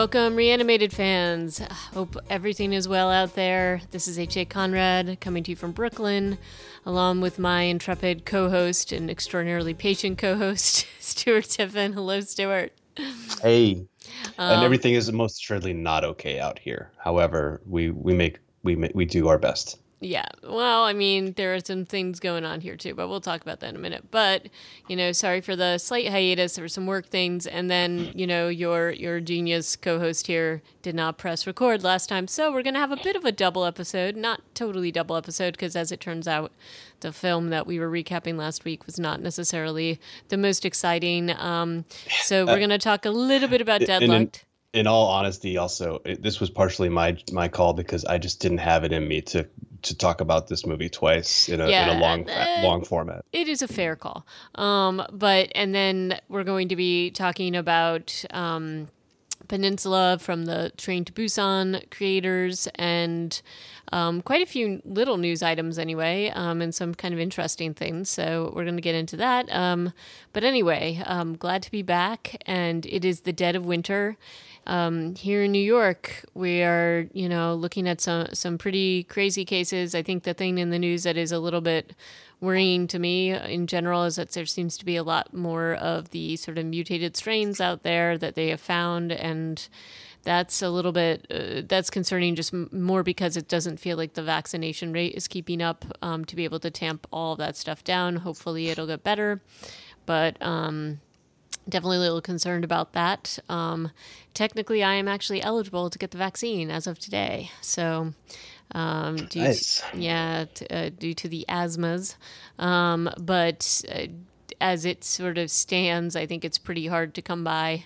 Welcome, reanimated fans. Hope everything is well out there. This is H.A. Conrad coming to you from Brooklyn, along with my intrepid co host and extraordinarily patient co host, Stuart Tiffin. Hello, Stuart. Hey. Um, and everything is most assuredly not okay out here. However, we, we make we we do our best. Yeah. Well, I mean, there are some things going on here too, but we'll talk about that in a minute. But, you know, sorry for the slight hiatus. There were some work things and then, you know, your your genius co-host here did not press record last time. So, we're going to have a bit of a double episode, not totally double episode because as it turns out, the film that we were recapping last week was not necessarily the most exciting. Um, so, we're going to talk a little bit about Deadlocked in all honesty, also it, this was partially my my call because I just didn't have it in me to to talk about this movie twice in a, yeah, in a long uh, long format. It is a fair call. Um, but and then we're going to be talking about um, Peninsula from the Train to Busan creators and um, quite a few little news items anyway, um, and some kind of interesting things. So we're going to get into that. Um, but anyway, I'm glad to be back, and it is the dead of winter. Um, here in New York, we are, you know, looking at some some pretty crazy cases. I think the thing in the news that is a little bit worrying to me in general is that there seems to be a lot more of the sort of mutated strains out there that they have found and that's a little bit uh, that's concerning just m- more because it doesn't feel like the vaccination rate is keeping up um, to be able to tamp all that stuff down hopefully it'll get better but um, definitely a little concerned about that. Um, technically, I am actually eligible to get the vaccine as of today. So, um, due nice. to, yeah, t- uh, due to the asthmas. Um, but uh, as it sort of stands, I think it's pretty hard to come by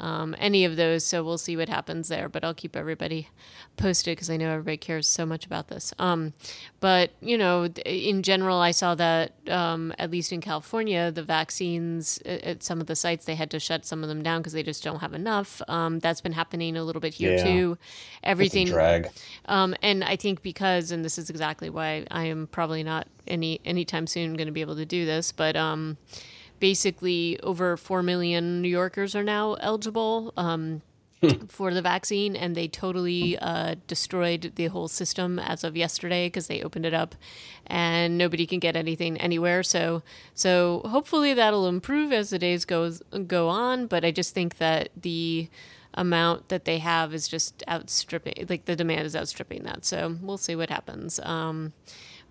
um, any of those. So we'll see what happens there. But I'll keep everybody posted because I know everybody cares so much about this. Um, but you know, in general, I saw that um, at least in California, the vaccines at some of the sites they had to shut some of them down because they just don't have enough. Um, that's been happening a little bit here yeah. too. Everything drag. Um, and I think because, and this is exactly why I am probably not any anytime soon going to be able to do this, but um, basically over 4 million New Yorkers are now eligible um, for the vaccine, and they totally uh, destroyed the whole system as of yesterday because they opened it up, and nobody can get anything anywhere. So, so hopefully that'll improve as the days goes go on. But I just think that the amount that they have is just outstripping, like the demand is outstripping that. So we'll see what happens. Um,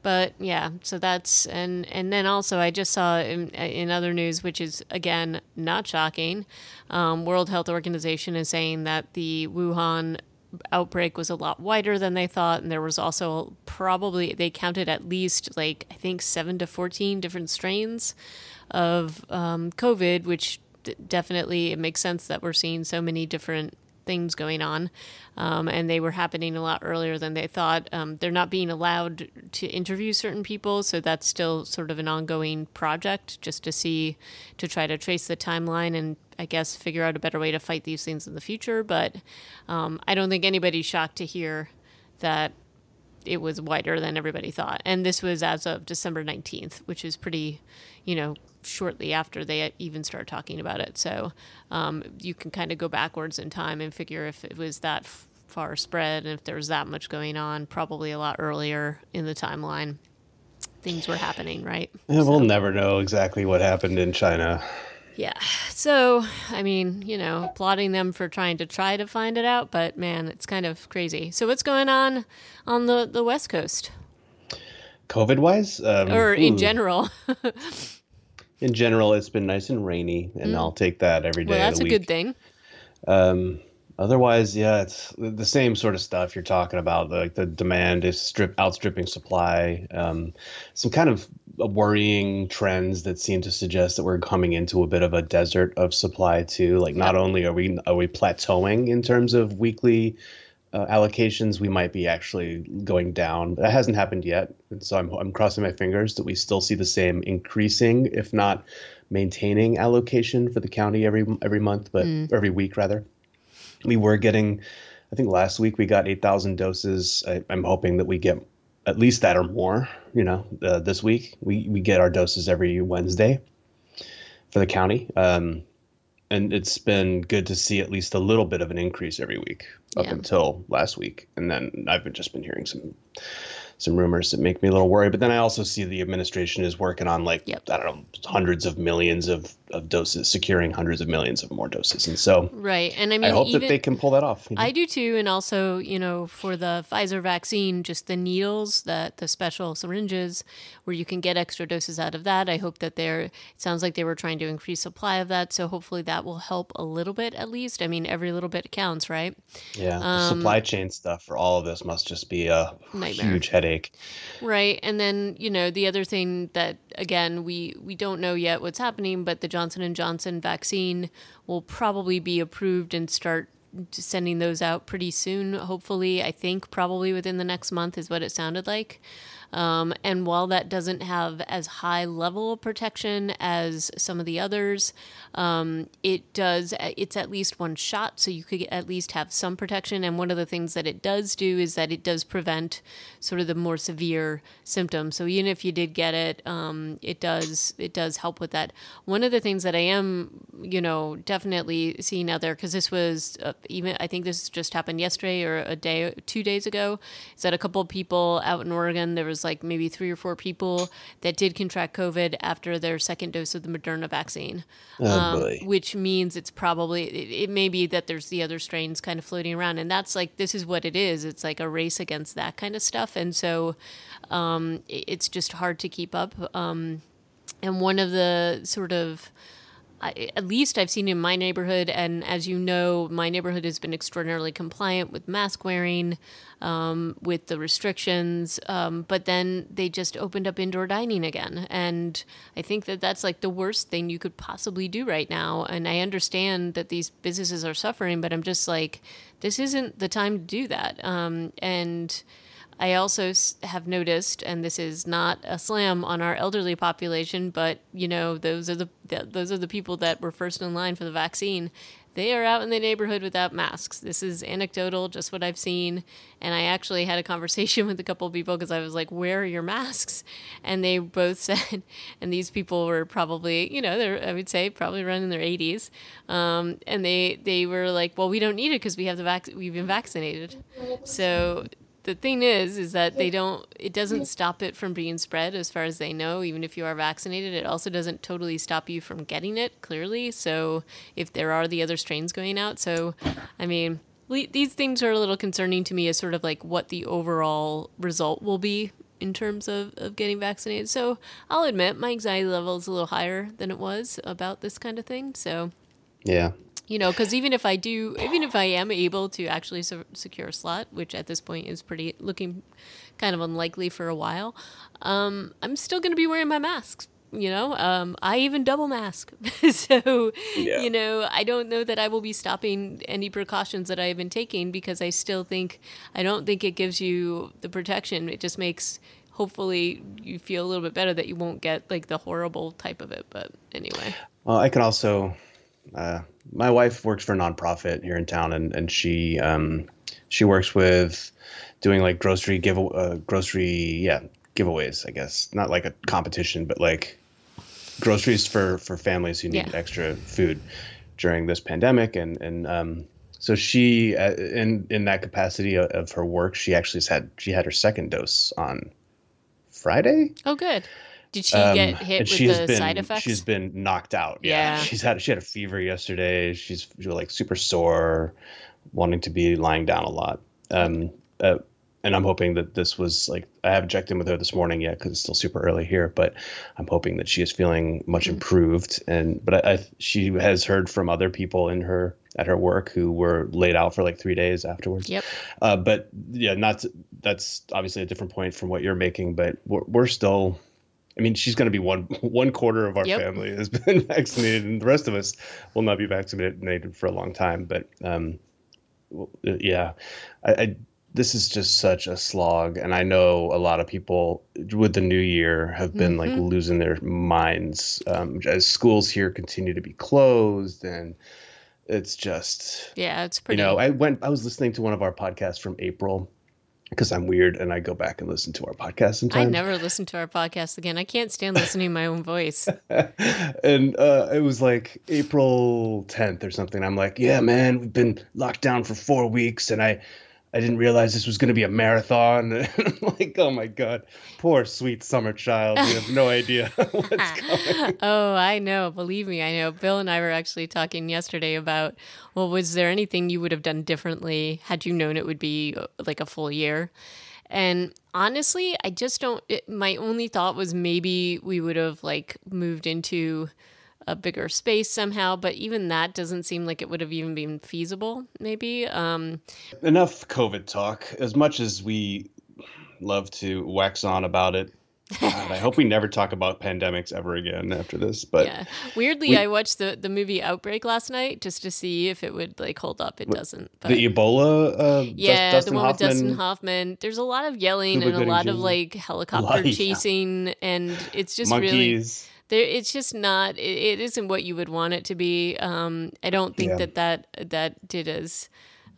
but yeah so that's and and then also i just saw in, in other news which is again not shocking um, world health organization is saying that the wuhan outbreak was a lot wider than they thought and there was also probably they counted at least like i think 7 to 14 different strains of um, covid which definitely it makes sense that we're seeing so many different things going on, um, and they were happening a lot earlier than they thought. Um, they're not being allowed to interview certain people, so that's still sort of an ongoing project just to see, to try to trace the timeline and I guess figure out a better way to fight these things in the future. But um, I don't think anybody's shocked to hear that it was wider than everybody thought. And this was as of December 19th, which is pretty, you know, shortly after they even start talking about it. So um, you can kind of go backwards in time and figure if it was that f- far spread and if there was that much going on, probably a lot earlier in the timeline, things were happening, right? Yeah, we'll never know exactly what happened in China. Yeah. So, I mean, you know, applauding them for trying to try to find it out, but man, it's kind of crazy. So, what's going on on the, the West Coast? COVID wise? Um, or in ooh. general? in general, it's been nice and rainy, and mm. I'll take that every day. Well, that's a week. good thing. Um, otherwise, yeah, it's the same sort of stuff you're talking about. Like the demand is strip outstripping supply. Um, some kind of worrying trends that seem to suggest that we're coming into a bit of a desert of supply too. Like, not only are we are we plateauing in terms of weekly uh, allocations, we might be actually going down. That hasn't happened yet, and so I'm I'm crossing my fingers that we still see the same increasing, if not maintaining, allocation for the county every every month, but mm. every week rather. We were getting, I think last week we got eight thousand doses. I, am hoping that we get at least that or more. You know, uh, this week we we get our doses every Wednesday for the county. Um, and it's been good to see at least a little bit of an increase every week up Yeah. until last week, and then I've just been hearing some some rumors that make me a little worried. But then I also see the administration is working on like Yep. I don't know hundreds of millions of, of doses, securing hundreds of millions of more doses, and so Right. And I mean, I hope even, that they can pull that off. you know? I do too, and also, you know, for the Pfizer vaccine, just the needles, that the special syringes, where you can get extra doses out of that. I hope that they're. It sounds like they were trying to increase supply of that, so hopefully that will help a little bit at least. I mean, every little bit counts, right? yeah, um, supply chain stuff for all of this must just be a Nightmare. huge headache. Right. And then, you know, the other thing that again, we we don't know yet what's happening, but the Johnson and Johnson vaccine will probably be approved and start sending those out pretty soon, hopefully. I think probably within the next month is what it sounded like. Um, and while that doesn't have as high level of protection as some of the others, um, it does. It's at least one shot, so you could at least have some protection. And one of the things that it does do is that it does prevent sort of the more severe symptoms. So even if you did get it, um, it does it does help with that. One of the things that I am, you know, definitely seeing out there because this was uh, even I think this just happened yesterday or a day, two days ago, is that a couple of people out in Oregon there was like maybe three or four people that did contract COVID after their second dose of the Moderna vaccine. Oh boy. which means it's probably it, it may be that there's the other strains kind of floating around. And that's like this is what it is. It's like a race against that kind of stuff. And so um, it- it's just hard to keep up. Um, and one of the sort of At least I've seen in my neighborhood, and as you know, my neighborhood has been extraordinarily compliant with mask wearing, um, with the restrictions. Um, but then they just opened up indoor dining again, and I think that that's like the worst thing you could possibly do right now. And I understand that these businesses are suffering, but I'm just like, this isn't the time to do that. Um, and I also have noticed, and this is not a slam on our elderly population, but you know those are the th- those are the people that were first in line for the vaccine. They are out in the neighborhood without masks. This is anecdotal, just what I've seen. And I actually had a conversation with a couple of people because I was like, "Where are your masks?" And they both said, and these people were probably, you know, they're I would say probably around in their 80s, um, and they they were like, "Well, we don't need it because we have the vac- we've been vaccinated." So the thing is is that they don't it doesn't stop it from being spread as far as they know even if you are vaccinated. It also doesn't totally stop you from getting it clearly. So if there are the other strains going out so i mean le- these things are a little concerning to me as sort of like what the overall result will be in terms of, of getting vaccinated. So i'll admit my anxiety level is a little higher than it was about this kind of thing so Yeah. You know because even if i do even if i am able to actually se- secure a slot which at this point is pretty looking kind of unlikely for a while um, i'm still going to be wearing my masks you know um, i even double mask so Yeah. you know i don't know that i will be stopping any precautions that i've been taking because i still think i don't think it gives you the protection it just makes hopefully you feel a little bit better that you won't get like the horrible type of it but anyway Well, I can also. Uh, my wife works for a nonprofit here in town, and and she um, she works with doing like grocery give uh, grocery yeah giveaways. I guess not like a competition, but like groceries for for families who need Yeah. extra food during this pandemic, and and um, so she uh, in in that capacity of, of her work, she actually has had she had her second dose on Friday. oh good did she Um, get hit with she the been, side effects She's been knocked out. Yeah. Yeah. She's had she had a fever yesterday. She's she was, like super sore, wanting to be lying down a lot. Um, uh, and I'm hoping that this was like I haven't checked in with her this morning yet because it's still super early here. But I'm hoping that she is feeling much Mm-hmm. improved. And but I, I she has heard from other people in her at her work who were laid out for like three days afterwards. Yep. Uh, but yeah, not to, that's obviously a different point from what you're making. But we're, we're still. I mean, she's going to be one one quarter of our Yep. family has been vaccinated, and the rest of us will not be vaccinated for a long time. But um, yeah, I, I this is just such a slog, and I know a lot of people with the new year have been like Mhm. losing their minds um, as schools here continue to be closed, and it's just Yeah, it's pretty you know, I went. I was listening to one of our podcasts from April, because I'm weird and I go back and listen to our podcast sometimes. I never listen to our podcast again. I can't stand listening to my own voice. and uh, it was like April 10th or something. I'm like, yeah, man, we've been locked down for four weeks, and I I didn't realize this was going to be a marathon. I'm like, oh my god, poor sweet summer child. You have no idea what's coming. oh, I know. Believe me, I know. Bill and I were actually talking yesterday about, well, was there anything you would have done differently had you known it would be uh, like a full year? And honestly, I just don't. It, my only thought was maybe we would have like moved into a bigger space somehow, but even that doesn't seem like it would have even been feasible, maybe. Um, Enough COVID talk. As much as we love to wax on about it, God, I hope we never talk about pandemics ever again after this. But yeah, weirdly, we, I watched the, the movie Outbreak last night just to see if it would like hold up. It doesn't. But, the Ebola. Uh, yeah, Dustin the one Hoffman, with Dustin Hoffman. There's a lot of yelling and a lot of like helicopter chasing, yeah. and it's just Monkeys. really there it's just not it, it isn't what you would want it to be um i don't think yeah. that that that did as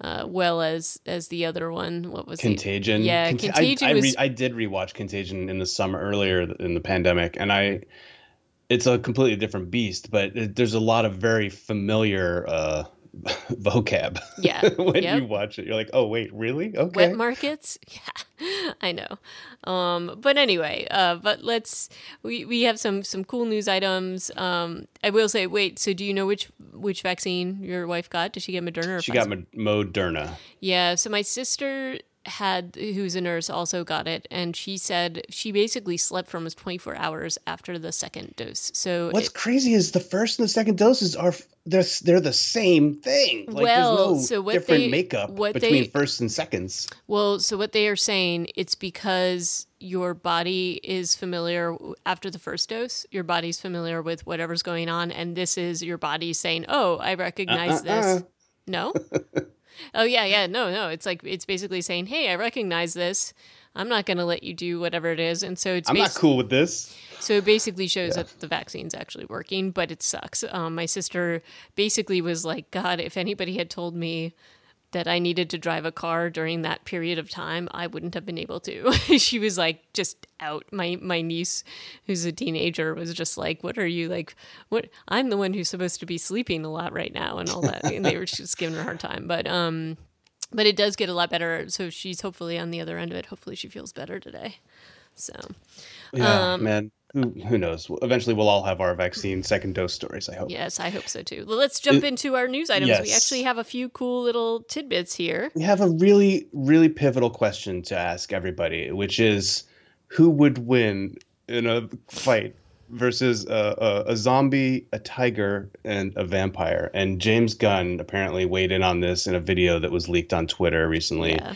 uh, well as as the other one. What was Contagion? It? Yeah, Cont- Contagion. I, I, was... re- I did rewatch Contagion in the summer earlier in the pandemic, and I it's a completely different beast, but it, there's a lot of very familiar uh, vocab. Yeah. when yep. you watch it, you're like, oh wait, really? Okay. Wet markets? Yeah, I know. Um, but anyway, uh, but let's we, we have some some cool news items. Um, I will say, wait. So do you know which which vaccine your wife got? Did she get Moderna? Or she Pfizer? got Moderna. Yeah. So my sister had who's a nurse also got it. And she said she basically slept for almost 24 hours after the second dose. So what's it, crazy is the first and the second doses are they're, they're the same thing. Like well there's no so what different they, makeup what between they, first and seconds. Well so what they are saying it's because your body is familiar after the first dose your body's familiar with whatever's going on and this is your body saying oh i recognize uh, uh, this. Uh. no Oh yeah, yeah. No, no. It's like it's basically saying, "Hey, I recognize this. I'm not going to let you do whatever it is." And so it's I'm not cool with this. So it basically shows yeah. that the vaccine's actually working, but it sucks. Um, my sister basically was like, "God, if anybody had told me that I needed to drive a car during that period of time, I wouldn't have been able to. she was like just out. My my niece, who's a teenager, was just like, "What are you like? What? I'm the one who's supposed to be sleeping a lot right now and all that." and they were just giving her a hard time, but um, but it does get a lot better. So she's hopefully on the other end of it. Hopefully she feels better today. So, yeah, um, man who, who knows? Eventually, we'll all have our vaccine second dose stories. I hope. Yes, I hope so too. Well, let's jump into our news items. Yes. We actually have a few cool little tidbits here. We have a really, really pivotal question to ask everybody, which is, who would win in a fight versus a, a, a zombie, a tiger, and a vampire? And James Gunn apparently weighed in on this in a video that was leaked on Twitter recently. Yeah.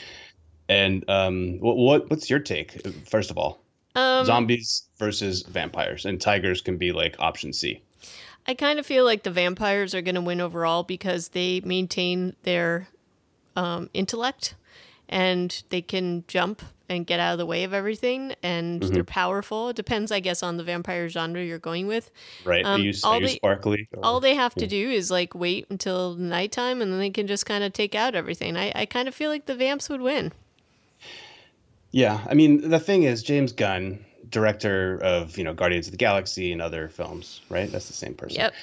And um, what, what what's your take? First of all. Um, Zombies versus vampires, and tigers can be like option C. I kind of feel like the vampires are going to win overall because they maintain their um, intellect and they can jump and get out of the way of everything and mm-hmm. they're powerful. It depends, I guess, on the vampire genre you're going with. Right. Um, are you, all, they, sparkly? Or, all they have yeah. to do is like wait until nighttime and then they can just kind of take out everything. I, I kind of feel like the vamps would win. Yeah, I mean the thing is James Gunn, director of you know Guardians of the Galaxy and other films, right? That's the same person. Yep.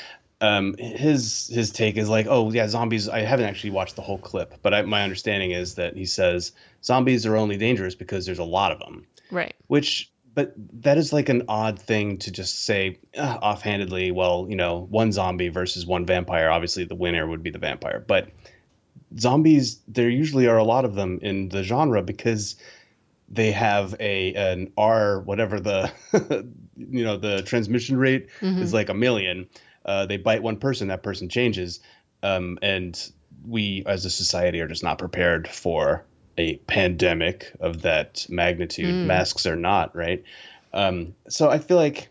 Um, his his take is like, oh yeah, zombies. I haven't actually watched the whole clip, but I, my understanding is that he says zombies are only dangerous because there's a lot of them. Right. Which, but that is like an odd thing to just say uh, offhandedly. Well, you know, one zombie versus one vampire. Obviously, the winner would be the vampire, but zombies there usually are a lot of them in the genre because they have a an R whatever the you know the transmission rate mm-hmm. is like a million. Uh, they bite one person, that person changes, um, and we as a society are just not prepared for a pandemic of that magnitude. Mm. Masks are not right. Um, so I feel like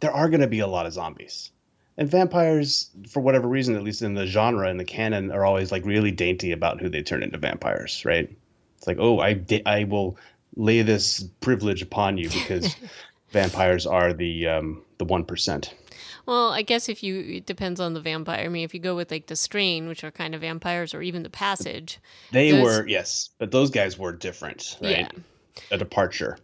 there are going to be a lot of zombies. And vampires, for whatever reason, at least in the genre and the canon, are always like really dainty about who they turn into vampires, right? It's like, oh, I di- I will lay this privilege upon you because vampires are the um, the one percent. Well, I guess if you it depends on the vampire. I mean, if you go with like the strain, which are kind of vampires, or even the passage, They Those- were yes, but those guys were different, right? Yeah. A departure.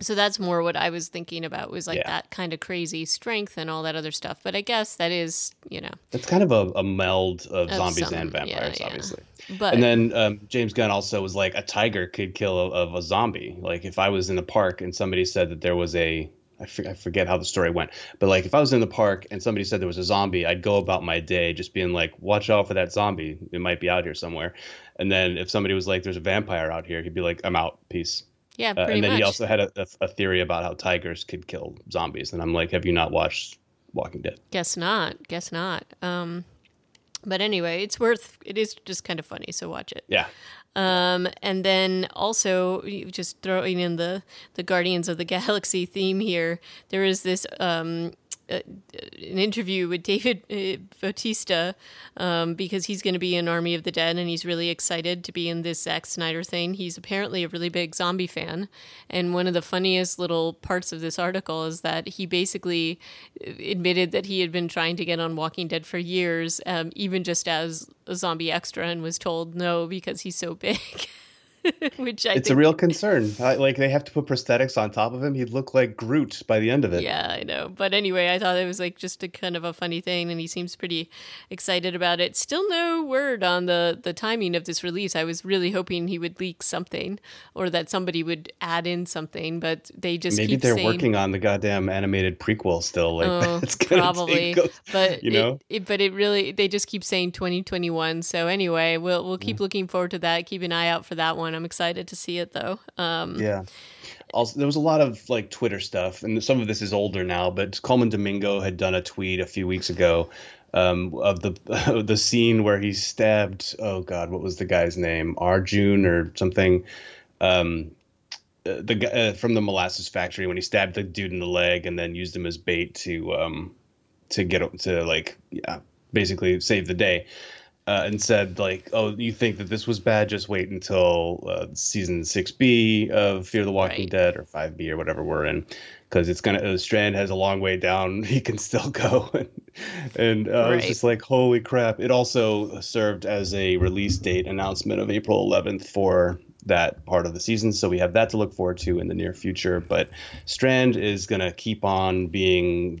So that's more what I was thinking about was like Yeah. that kind of crazy strength and all that other stuff. But I guess that is, you know, It's kind of a, a meld of, Of zombies some- and vampires, yeah. obviously. but And then um, James Gunn also was like, a tiger could kill a, of a zombie. Like if I was in the park and somebody said that there was a, I, f- I forget how the story went, but like if I was in the park and somebody said there was a zombie, I'd go about my day just being like, watch out for that zombie. It might be out here somewhere. And then if somebody was like, there's a vampire out here, he'd be like, I'm out. Peace. Yeah, Uh, and then much. he also had a, a, a theory about how tigers could kill zombies. And I'm like, have you not watched Walking Dead? Guess not. Guess not. Um, but anyway, it's worth. It is just kind of funny, so watch it. Yeah. Um, and then also just throwing in the the Guardians of the Galaxy theme here. There is this um, uh, an interview with David uh, Bautista um, because he's going to be in Army of the Dead and he's really excited to be in this Zack Snyder thing. He's apparently a really big zombie fan, and one of the funniest little parts of this article is that he basically admitted that he had been trying to get on Walking Dead for years, um, even just as a zombie extra, and was told no because he's so big. Which I It's think a real concern. Like they have to put prosthetics on top of him. He'd look like Groot by the end of it. Yeah, I know. But anyway, I thought it was like just a kind of a funny thing, and he seems pretty excited about it. Still no word on the the timing of this release. I was really hoping he would leak something, or that somebody would add in something, but they just Maybe they're saying, working on the goddamn animated prequel still. Like Oh, that's gonna probably, take. but you know? it, but it really they just keep saying 2021. So anyway, we'll we'll keep mm. looking forward to that. Keep an eye out for that one. I'm excited to see it though. Um, Yeah. Also, there was a lot of like Twitter stuff, and some of this is older now. But Colman Domingo had done a tweet a few weeks ago um, of the the scene where he stabbed. Oh God, what was the guy's name? Arjun or something. Um, uh, the guy uh, from the molasses factory when he stabbed the dude in the leg and then used him as bait to um to get to like yeah basically save the day uh, and said like, "Oh, you think that this was bad? Just wait until uh, season six B of Fear the Walking Right. Dead or five B or whatever we're in, because it's gonna. Uh, Strand has a long way down. He can still go." and uh, I was just like, "Holy crap!" It also served as a release date announcement of April 11th for that part of the season, so we have that to look forward to in the near future. But Strand is gonna keep on being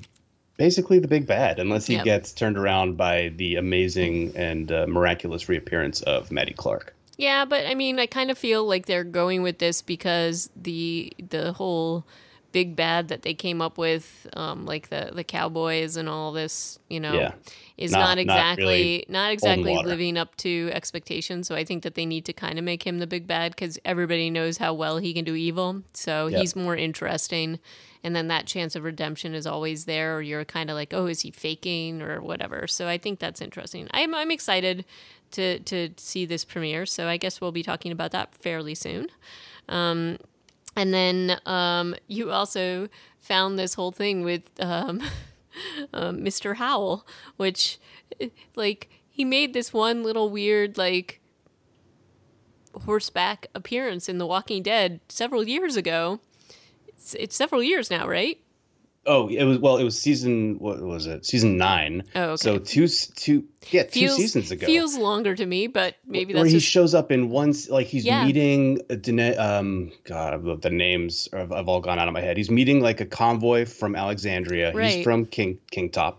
basically the big bad unless he Yep. gets turned around by the amazing and uh, miraculous reappearance of Maddie Clark. Yeah, but I mean, I kind of feel like they're going with this because the the whole big bad that they came up with, um, like the the cowboys and all this, you know, Yeah. is Not- not, not exactly really not exactly living up to expectations. So I think that they need to kind of make him the big bad because everybody knows how well he can do evil. So Yep. he's more interesting. And then that chance of redemption is always there, or you're kind of like, oh, is he faking or whatever. So I think that's interesting. I'm I'm excited to to see this premiere. So I guess we'll be talking about that fairly soon. Um, and then um, you also found this whole thing with um, um, Mr. Howell, which, like, he made this one little weird, like, horseback appearance in The Walking Dead several years ago. It's, it's several years now, right? Oh, it was well. It was season. What was it? Season nine. Oh, okay. So two, two, yeah, two seasons ago. Feels longer to me, but maybe that's where he just shows up in one, like he's Yeah. meeting a Dana- um, God, the- names have, have all gone out of my head. He's meeting like a convoy from Alexandria. Right. He's from King Kingtop,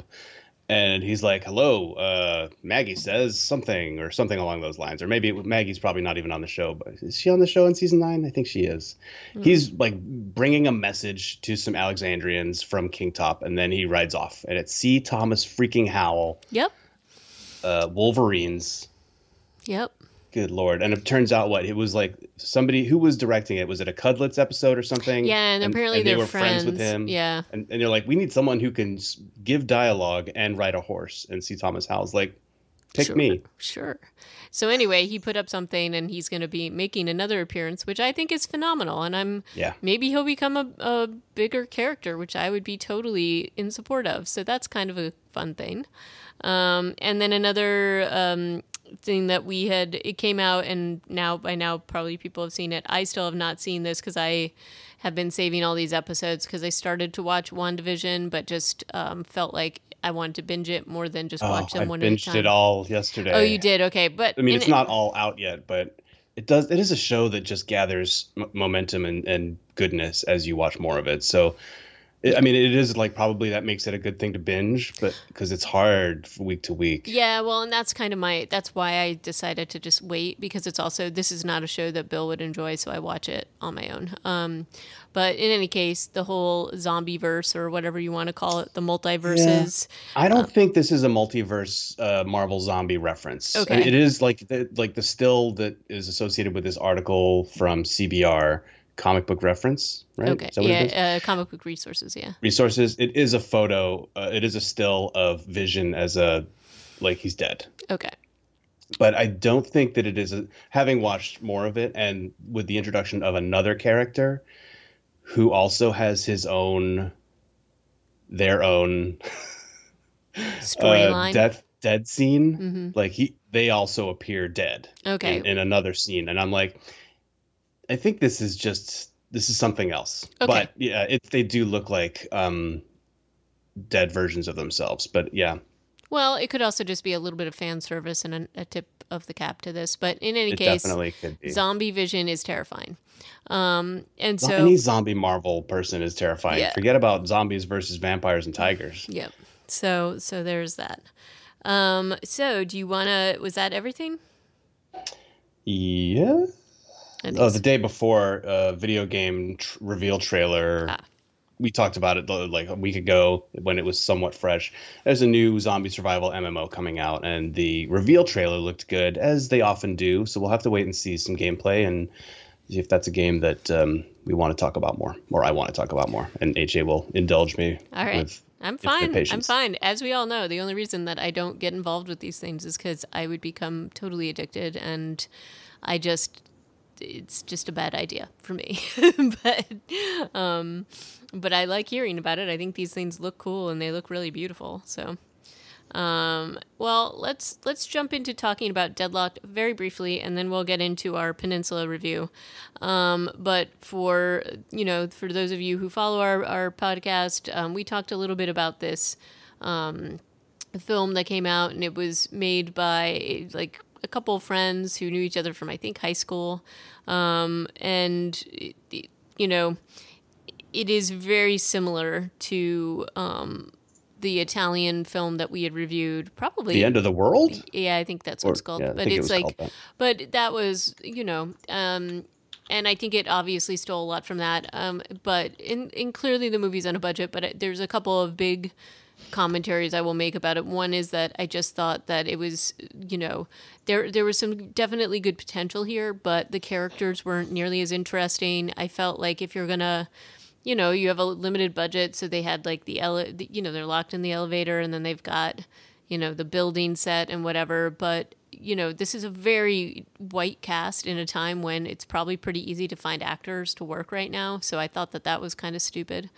and he's like, "Hello, uh, Maggie says something or something along those lines." Or maybe it, Maggie's probably not even on the show, but is she on the show in season nine? I think she is. Hmm. He's like bringing a message to some Alexandrians from Kingtop, and then he rides off, and it's C. Thomas freaking Howell, Yep. uh, Wolverines. Yep. Good lord! And it turns out what it was like somebody who was directing it. Was it a Cudlitz episode or something? Yeah, and, apparently and they were friends. with him. Yeah. and, and they're like, we need someone who can give dialogue and ride a horse. And C. Thomas Howell's like, pick Sure. me. Sure. So anyway, he put up something, and he's going to be making another appearance, which I think is phenomenal. And I'm Yeah, maybe he'll become a, a bigger character, which I would be totally in support of. So that's kind of a fun thing. Um, and then another um, thing that we had, it came out, and now by now probably people have seen it. I still have not seen this because I have been saving all these episodes because I started to watch WandaVision but just um, felt like I wanted to binge it more than just watch oh, them I one binged at a time. it all yesterday. Oh, you did? Okay, but I mean, it's it- not all out yet, but it does. It is a show that just gathers m- momentum and, and goodness as you watch more of it. So, I mean, it is like probably that makes it a good thing to binge, but because it's hard week to week. Yeah, well, and that's kind of my that's why I decided to just wait because it's also this is not a show that Bill would enjoy, so I watch it on my own. Um, but in any case, the whole zombie verse or whatever you want to call it, the multiverses. I don't think this is a multiverse uh, Marvel zombie reference. Okay. it is like the like the still that is associated with this article from CBR comic book reference, right? Okay, Is that what it is? yeah, uh, comic book resources, yeah. Resources. It is a photo. Uh, it is a still of Vision as a like he's dead. Okay, but I don't think that it is a, having watched more of it and with the introduction of another character who also has his own their own uh, storyline. death dead scene hmm like he they also appear dead Okay, in, in another scene and I'm like I think this is just this is something else Okay. but yeah it, they do look like um dead versions of themselves but yeah well, it could also just be a little bit of fan service and a, a tip of the cap to this. But in any it case, definitely could be zombie vision is terrifying. Um, and so any zombie Marvel person is terrifying. Yeah. Forget about zombies versus vampires and tigers. Yep. So so there's that. Um, so do you wanna was that everything? Yeah. Oh, the day before, uh, video game tr- reveal trailer. Ah. We talked about it like a week ago when it was somewhat fresh. There's a new zombie survival MMO coming out, and the reveal trailer looked good, as they often do. So we'll have to wait and see some gameplay and see if that's a game that um, we want to talk about more, or I want to talk about more. And HA will indulge me All right. with I'm fine. I'm fine. As we all know, the only reason that I don't get involved with these things is because I would become totally addicted, and I just it's just a bad idea for me. but um, but I like hearing about it. I think these things look cool and they look really beautiful. So. Um, well, let's let's jump into talking about Deadlocked very briefly, and then we'll get into our Peninsula review. Um, but for you know, for those of you who follow our our podcast, um, we talked a little bit about this um, film that came out, and it was made by like a couple of friends who knew each other from I think high school, um, and you know, it is very similar to um, the Italian film that we had reviewed. Probably the end of the world. yeah, I think that's what it's called. yeah, but think it it's like, that. but that was, you know, um, and I think it obviously stole a lot from that. Um, but in, in clearly the movie's on a budget, but it- there's a couple of big commentaries I will make about it. One is that I just thought that it was, you know, there there was some definitely good potential here, but the characters weren't nearly as interesting. I felt like if you're gonna you know, you have a limited budget, so they had like the, ele- you know, they're locked in the elevator and then they've got, you know, the building set and whatever, but you know, this is a very white cast in a time when it's probably pretty easy to find actors to work right now. So I thought that that was kind of stupid.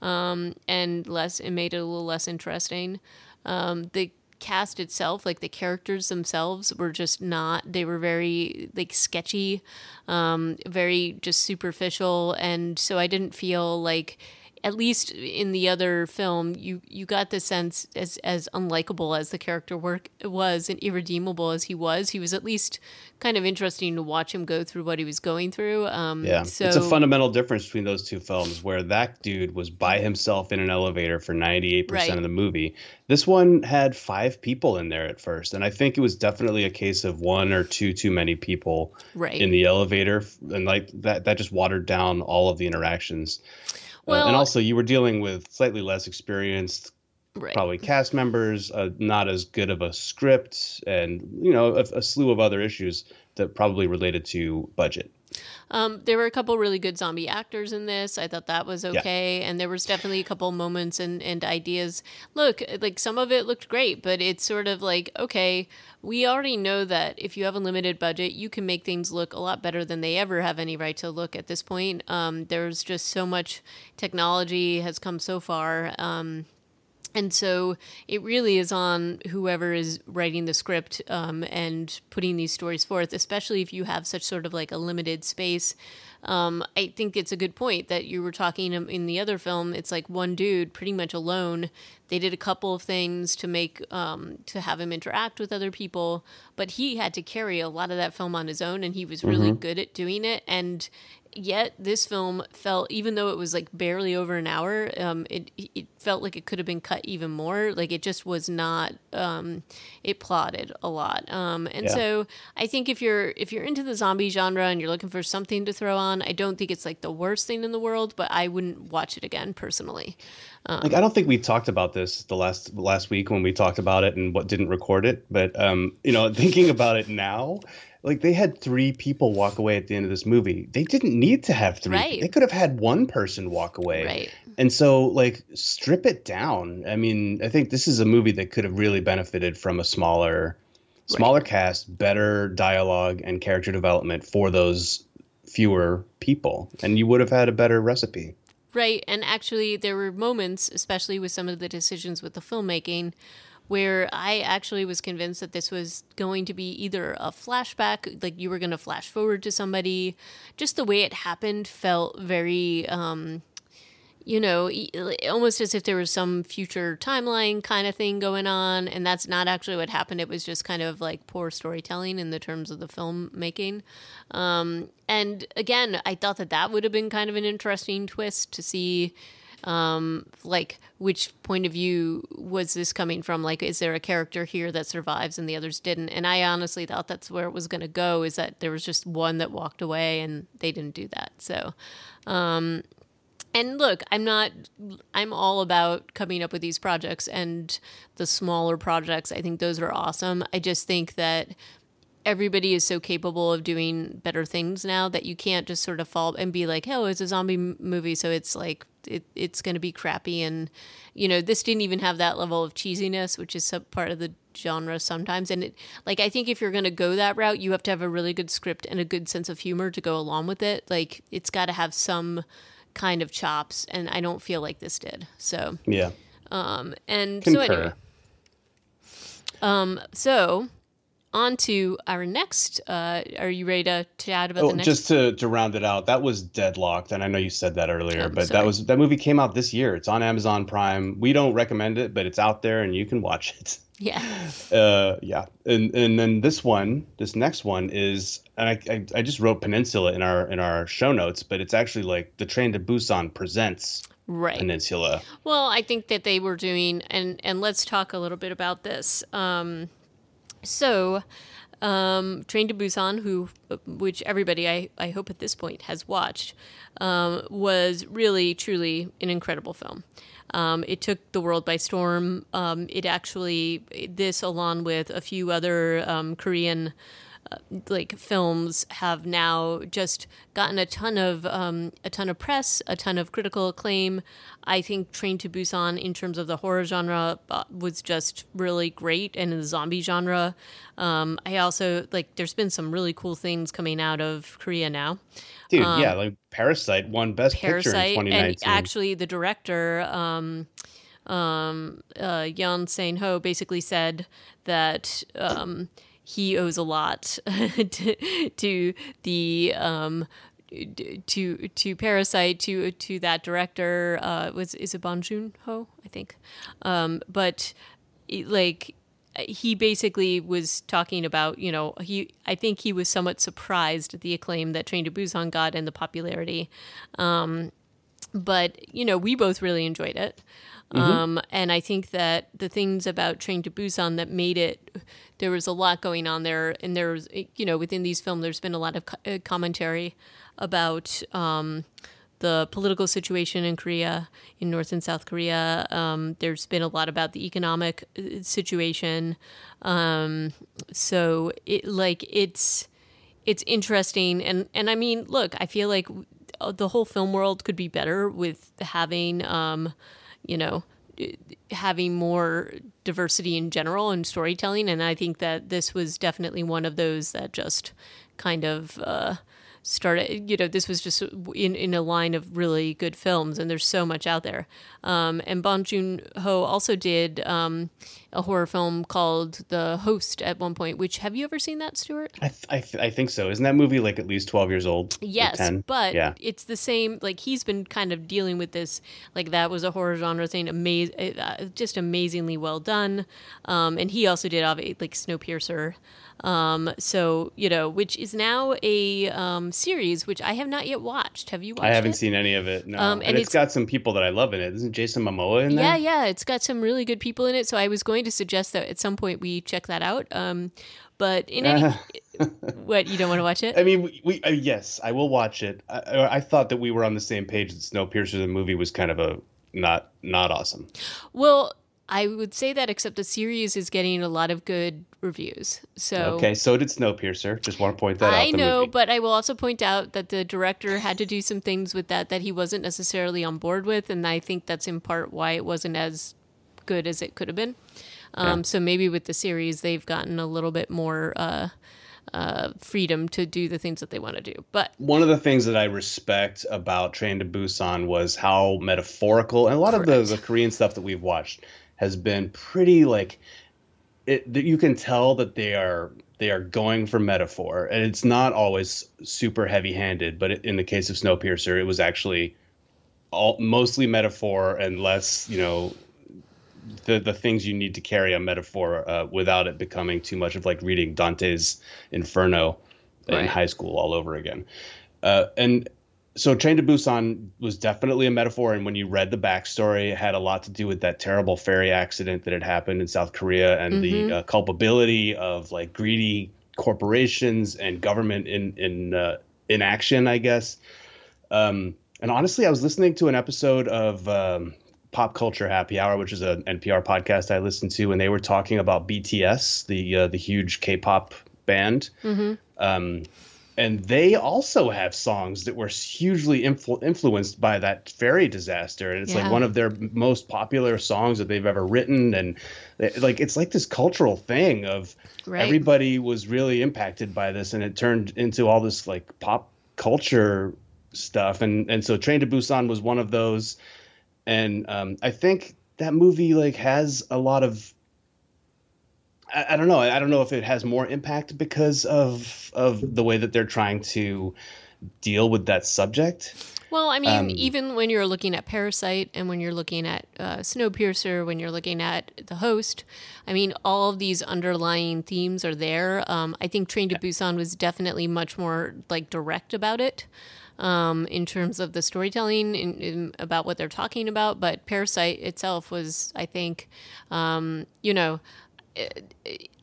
Um, and less it made it a little less interesting. Um, the cast itself, like the characters themselves, were just not. They were very like sketchy, um, very just superficial, and so I didn't feel like. At least in the other film, you you got the sense as as unlikable as the character work was and irredeemable as he was, he was at least kind of interesting to watch him go through what he was going through. Um, Yeah, so it's a fundamental difference between those two films, where that dude was by himself in an elevator for ninety eight percent of the movie. This one had five people in there at first, and I think it was definitely a case of one or two too many people right. in the elevator, and like that that just watered down all of the interactions. Uh, and also, you were dealing with slightly less experienced, right. probably cast members, uh, not as good of a script, and you know a, a slew of other issues that probably related to budget. Um, there were a couple really good zombie actors in this. I thought that was okay, and there was definitely a couple moments and, and ideas. Look, like some of it looked great, but it's sort of like okay, we already know that if you have a limited budget, you can make things look a lot better than they ever have any right to look at this point. Um, there's just so much technology has come so far. Um, And so it really is on whoever is writing the script um, and putting these stories forth, especially if you have such sort of like a limited space. Um, I think it's a good point that you were talking in the other film. It's like one dude pretty much alone. They did a couple of things to make um, to have him interact with other people, but he had to carry a lot of that film on his own, and he was really mm-hmm. good at doing it. And yet this film felt even though it was like barely over an hour um, it, it felt like it could have been cut even more. Like it just was not um, it plotted a lot. Um, and yeah. so i think if you're if you're into the zombie genre and you're looking for something to throw on i don't think it's like the worst thing in the world but i wouldn't watch it again personally. Um, like i don't think we talked about this the last last week when we talked about it and what didn't record it but um, you know thinking about it now like they had three people walk away at the end of this movie. They didn't need to have three. Right. They could have had one person walk away. Right. And so like strip it down. I mean, I think this is a movie that could have really benefited from a smaller smaller right. cast, better dialogue and character development for those fewer people and you would have had a better recipe. Right. And actually there were moments, especially with some of the decisions with the filmmaking, where I actually was convinced that this was going to be either a flashback, like you were going to flash forward to somebody. Just the way it happened felt very, um, you know, almost as if there was some future timeline kind of thing going on. And that's not actually what happened. It was just kind of like poor storytelling in the terms of the filmmaking. Um, and again, I thought that that would have been kind of an interesting twist to see um, like which point of view was this coming from? Like is there a character here that survives and the others didn't? And i honestly thought that's where it was going to go is that there was just one that walked away and they didn't do that so um, and look i'm not i'm all about coming up with these projects and the smaller projects. I think those are awesome. I just think that everybody is so capable of doing better things now that you can't just sort of fall and be like, oh, it's a zombie movie, so it's like it, it's going to be crappy. And you know, this didn't even have that level of cheesiness, which is part of the genre sometimes. And it, like, I think if you're going to go that route, you have to have a really good script and a good sense of humor to go along with it. Like, it's got to have some kind of chops, and I don't feel like this did. So yeah. Um, and Concur. so anyway. Um, so on to our next. Uh, are you ready to chat about oh, the next? Just to, to round it out, that was Deadlocked, and I know you said that earlier, oh, but sorry. that was that movie came out this year. It's on Amazon Prime. We don't recommend it, but it's out there and you can watch it. Yeah. Uh, yeah, and and then this one, this next one is, and I, I I just wrote Peninsula in our in our show notes, but it's actually like the Train to Busan presents right. Peninsula. Well, I think that they were doing, and and let's talk a little bit about this. Um, so, um, Train to Busan, who, which everybody I, I hope at this point has watched, um, was really truly an incredible film. Um, it took the world by storm. Um, it actually this along with a few other um, Like films have now just gotten a ton of um, a ton of press, a ton of critical acclaim. I think Train to Busan, in terms of the horror genre, uh, was just really great, and in the zombie genre, um, I also like. There's been some really cool things coming out of Korea now. Dude, um, yeah, like Parasite won Best Parasite, Picture in 2019. And actually, the director. Um, um, uh, Yeon Sang Ho basically said that um, he owes a lot to, to the um, to to Parasite to to that director uh, was is it Bong Joon Ho I think, um, but like he basically was talking about you know he I think he was somewhat surprised at the acclaim that Train to Busan got and the popularity, um, but you know we both really enjoyed it. Mm-hmm. Um, and I think that the things about Train to Busan that made it, there was a lot going on there. And there's, you know, within these films, there's been a lot of co- uh, commentary about um, the political situation in Korea, in North and South Korea. Um, there's been a lot about the economic uh, situation. Um, so it like it's it's interesting, and and I mean, look, I feel like the whole film world could be better with having. Um, you know, having more diversity in general in storytelling. And I think that this was definitely one of those that just kind of uh, started you know this was just in in a line of really good films and there's so much out there um, and Bong Joon Ho also did um, a horror film called The Host at one point which have you ever seen that Stuart I, th- I, th- I think so isn't that movie like at least 12 years old yes but yeah. it's the same like he's been kind of dealing with this like that was a horror genre thing amazing uh, just amazingly well done um, and he also did like Snowpiercer um, so you know, which is now a um, series which I have not yet watched. Have you watched? I haven't it? seen any of it. No, um, and, and it's, it's got some people that I love in it. Isn't Jason Momoa in there? Yeah, yeah, it's got some really good people in it. So I was going to suggest that at some point we check that out. Um, but in any, what you don't want to watch it? I mean, we, we uh, yes, I will watch it. I, I, thought that we were on the same page that Snowpiercer the movie was kind of a not not awesome. Well, I would say that, except the series is getting a lot of good reviews. So okay, so did Snowpiercer. Just want to point that I out. I know, movie. but I will also point out that the director had to do some things with that that he wasn't necessarily on board with, and I think that's in part why it wasn't as good as it could have been. Um, yeah. So maybe with the series, they've gotten a little bit more. Uh, uh, freedom to do the things that they want to do. But one of the things that I respect about Train to Busan was how metaphorical, and a lot correct. of the, the Korean stuff that we've watched has been pretty like it, you can tell that they are they are going for metaphor and it's not always super heavy handed but in the case of snowpiercer it was actually all mostly metaphor and less you know the the things you need to carry a metaphor uh, without it becoming too much of like reading dante's inferno right. in high school all over again uh, and so Train to Busan was definitely a metaphor, and when you read the backstory, it had a lot to do with that terrible ferry accident that had happened in South Korea and mm-hmm. the uh, culpability of like greedy corporations and government in in uh, in action, I guess. Um, and honestly, I was listening to an episode of um, Pop Culture Happy Hour, which is an NPR podcast I listened to, and they were talking about BTS, the uh, the huge K-pop band. Mm-hmm. Um, and they also have songs that were hugely influ- influenced by that ferry disaster and it's yeah. like one of their most popular songs that they've ever written and like it's like this cultural thing of right. everybody was really impacted by this and it turned into all this like pop culture stuff and and so train to busan was one of those and um, i think that movie like has a lot of I, I don't know. I don't know if it has more impact because of of the way that they're trying to deal with that subject. Well, I mean, um, even when you're looking at Parasite and when you're looking at uh, Snowpiercer, when you're looking at The Host, I mean, all of these underlying themes are there. Um, I think Train to Busan was definitely much more like direct about it um, in terms of the storytelling in, in, about what they're talking about. But Parasite itself was, I think, um, you know,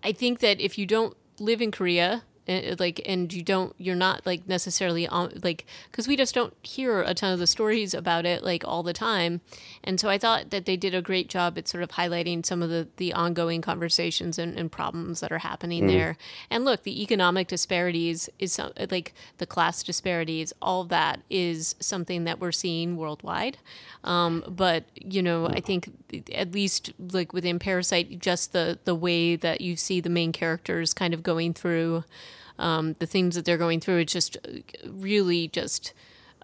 I think that if you don't live in Korea and, like and you don't you're not like necessarily on like because we just don't hear a ton of the stories about it like all the time. And so i thought that they did a great job at sort of highlighting some of the the ongoing conversations and, and problems that are happening mm. there. And look the economic disparities is some, like the class disparities all that is something that we're seeing worldwide. Um, but you know i think at least like within parasite just the the way that you see the main characters kind of going through um, the things that they're going through. It's just uh, really just.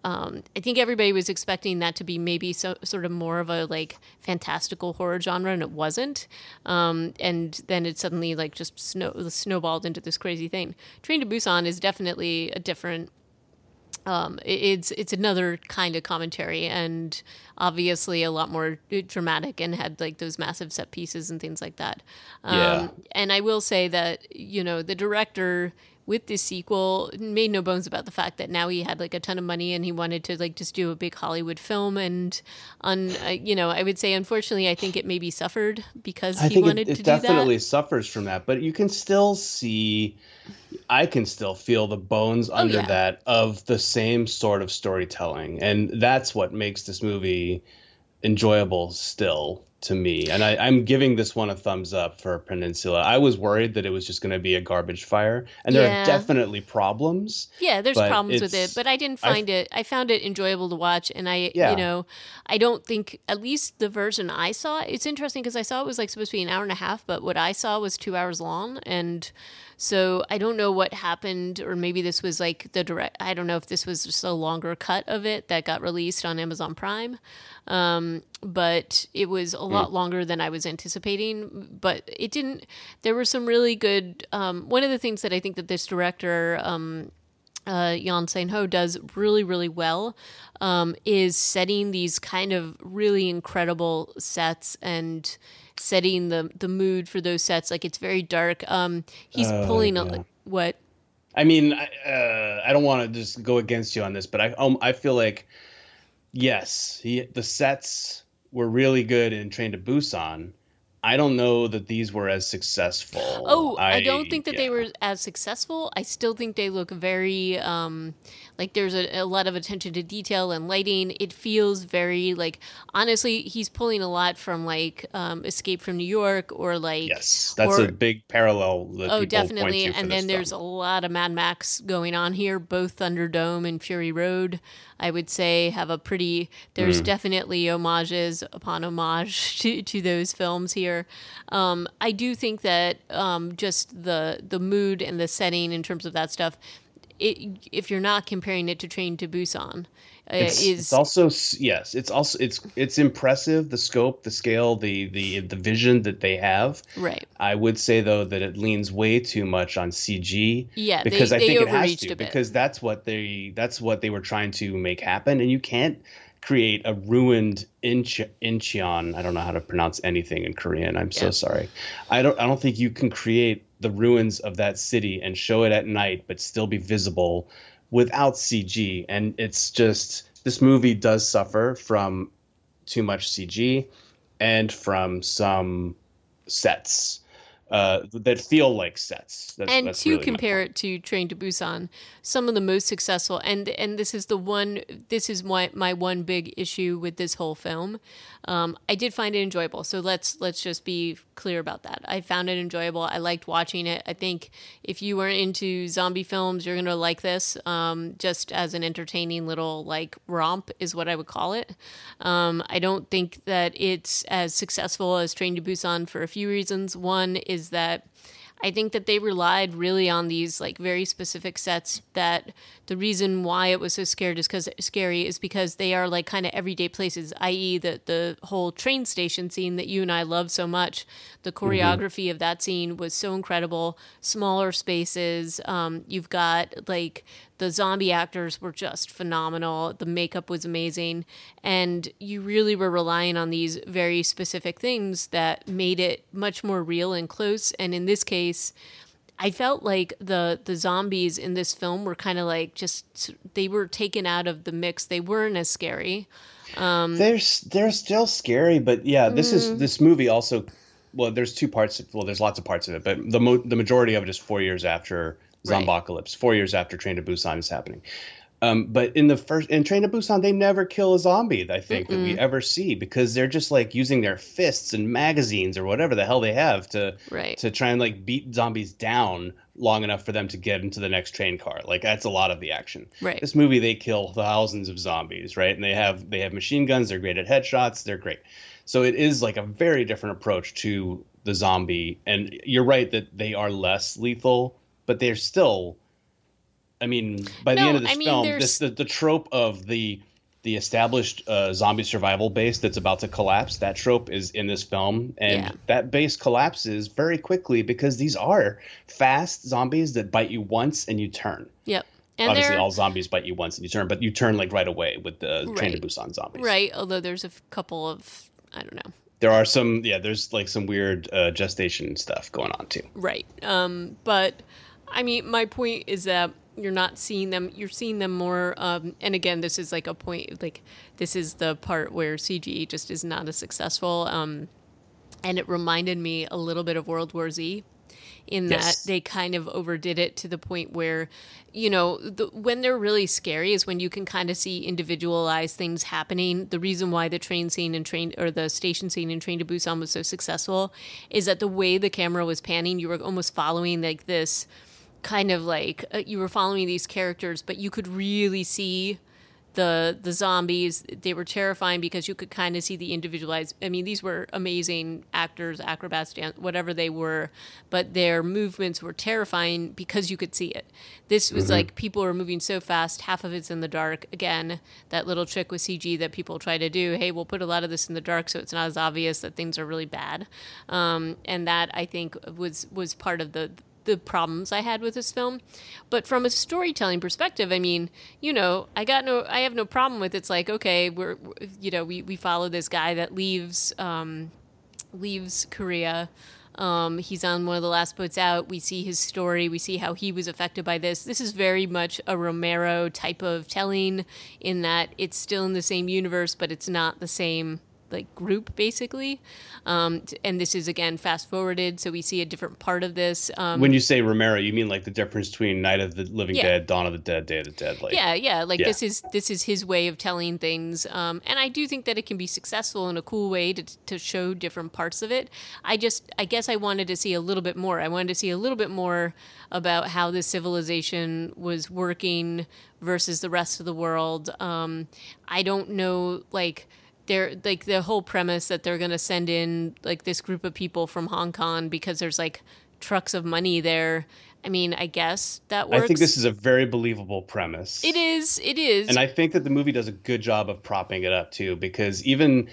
Um, I think everybody was expecting that to be maybe so, sort of more of a like fantastical horror genre, and it wasn't. Um, and then it suddenly like just snow snowballed into this crazy thing. Train to Busan is definitely a different. Um, it's it's another kind of commentary, and obviously a lot more dramatic, and had like those massive set pieces and things like that. yeah. Um, and I will say that you know the director with this sequel made no bones about the fact that now he had like a ton of money and he wanted to like just do a big Hollywood film and on uh, you know I would say unfortunately I think it maybe suffered because I he wanted it, it to do that. It definitely suffers from that but you can still see I can still feel the bones oh, under yeah. that of the same sort of storytelling and that's what makes this movie enjoyable still to me, and I, I'm giving this one a thumbs up for Peninsula. I was worried that it was just going to be a garbage fire, and there Yeah. are definitely problems. Yeah, there's problems with it, but I didn't I- find it. I found it enjoyable to watch, and I, Yeah. you know, I don't think at least the version I saw. It's interesting because I saw it was like supposed to be an hour and a half, but what I saw was two hours long, and so I don't know what happened, or maybe this was like the direct. I don't know if this was just a longer cut of it that got released on Amazon Prime, um, but it was a lot longer than I was anticipating. But it didn't. There were some really good. Um, one of the things that I think that this director. Um, uh, Jan Sein Ho does really, really well um, is setting these kind of really incredible sets and setting the the mood for those sets. Like it's very dark. Um, he's Oh, pulling yeah. a, what? I mean, I, uh, I don't want to just go against you on this, but I um, I feel like yes, he, the sets were really good in Train to Busan. I don't know that these were as successful. Oh, I, don't think that they were as successful. I still think they look very um, like there's a, a lot of attention to detail and lighting. It feels very like honestly, he's pulling a lot from like um, Escape from New York or like Yes, that's or- a big parallel. That Oh, definitely. And then there's a lot of Mad Max going on here. Both Thunderdome and Fury Road, I would say, have a pretty. There's Hmm. definitely homages upon homage to, to those films here. Um, I do think that um, just the the mood and the setting in terms of that stuff. It, if you're not comparing it to Train to Busan, uh, It's, is it's also yes, it's also it's it's impressive the scope, the scale, the the the vision that they have. right. I would say though that it leans way too much on CG. Yeah, they- because I they think it has to because that's what they that's what they were trying to make happen, and you can't create a ruined Inch, Incheon. I don't know how to pronounce anything in Korean. I'm so sorry. I don't I don't think you can create the ruins of that city and show it at night, but still be visible without CG. And it's just this movie does suffer from too much CG and from some sets uh, that feel like sets. That's, and that's to really compare it to Train to Busan, some of the most successful, and and this is the one, this is my my one big issue with this whole film. Um, I did find it enjoyable, so let's let's just be clear about that. I found it enjoyable. I liked watching it. I think if you were into zombie films, you're gonna like this. Um, just as an entertaining little like romp is what I would call it. Um, I don't think that it's as successful as Train to Busan for a few reasons. One is that I think that they relied really on these like very specific sets that the reason why it was so scared is because scary is because they are like kind of everyday places, i.e. the the whole train station scene that you and I love so much. The choreography of that scene was so incredible. Smaller spaces. Um, you've got like the zombie actors were just phenomenal. The makeup was amazing. And you really were relying on these very specific things that made it much more real and close. And in this case, I felt like the the zombies in this film were kind of like just they were taken out of the mix. They weren't as scary. they're they're still scary, but yeah, this Mm. is this movie also. Well, there's two parts. Well, there's lots of parts of it, but the mo- the majority of it is four years after Right. Zombocalypse, four years after Train to Busan is happening. Um, but in the first in Train to Busan, they never kill a zombie. I think that we ever see because they're just like using their fists and magazines or whatever the hell they have to Right. to try and like beat zombies down long enough for them to get into the next train car. Like that's a lot of the action. Right. This movie they kill thousands of zombies, right? And they have they have machine guns. They're great at headshots. They're great. So it is like a very different approach to the zombie. And you're right that they are less lethal, but they're still. I mean, by the No, end of this I mean, film, there's- this the, the trope of the the established uh, zombie survival base that's about to collapse. That trope is in this film, and Yeah. that base collapses very quickly because these are fast zombies that bite you once and you turn. Yep. And Obviously, all zombies bite you once and you turn, but you turn like right away with the Train to Right. Busan zombies. right. Although there's a f- couple of I don't know. There are some, yeah. There's like some weird uh, gestation stuff going on too. Right. Um, but I mean, my point is that you're not seeing them. You're seeing them more. Um, and again, this is like a point. Like this is the part where CG just is not as successful. Um, and it reminded me a little bit of World War Z. in Yes. that they kind of overdid it to the point where, you know, the, when they're really scary is when you can kind of see individualized things happening. The reason why the train scene and train or the station scene in Train to Busan was so successful is that the way the camera was panning, you were almost following like this kind of like uh, you were following these characters, but you could really see the the zombies. They were terrifying because you could kind of see the individualized. I mean, these were amazing actors, acrobats, dan whatever they were, but their movements were terrifying because you could see it. This was like people were moving so fast. Half of it's in the dark. Again, that little trick with CG that people try to do. Hey, we'll put a lot of this in the dark so it's not as obvious that things are really bad. Um, and that I think was was part of the the problems I had with this film. But from a storytelling perspective, I mean, you know, I got no, I have no problem with it's like, okay, we're, you know, we, we follow this guy that leaves, um, leaves Korea. Um, he's on one of the last boats out. We see his story. We see how he was affected by this. This is very much a Romero type of telling in that it's still in the same universe, but it's not the same like group basically. Um, and this is again fast forwarded, so we see a different part of this. Um, When you say Romero, you mean like the difference between Night of the Living Yeah. Dead, Dawn of the Dead, Day of the Dead, like yeah, yeah, like Yeah. this is this is his way of telling things, um, and I do think that it can be successful in a cool way to to show different parts of it. I just, I guess, I wanted to see a little bit more. I wanted to see a little bit more about how this civilization was working versus the rest of the world. Um, I don't know, like they're like the whole premise that they're going to send in like this group of people from Hong Kong because there's like trucks of money there. I mean, I guess that works. I think this is a very believable premise. It is. It is. and I think that the movie does a good job of propping it up too, because even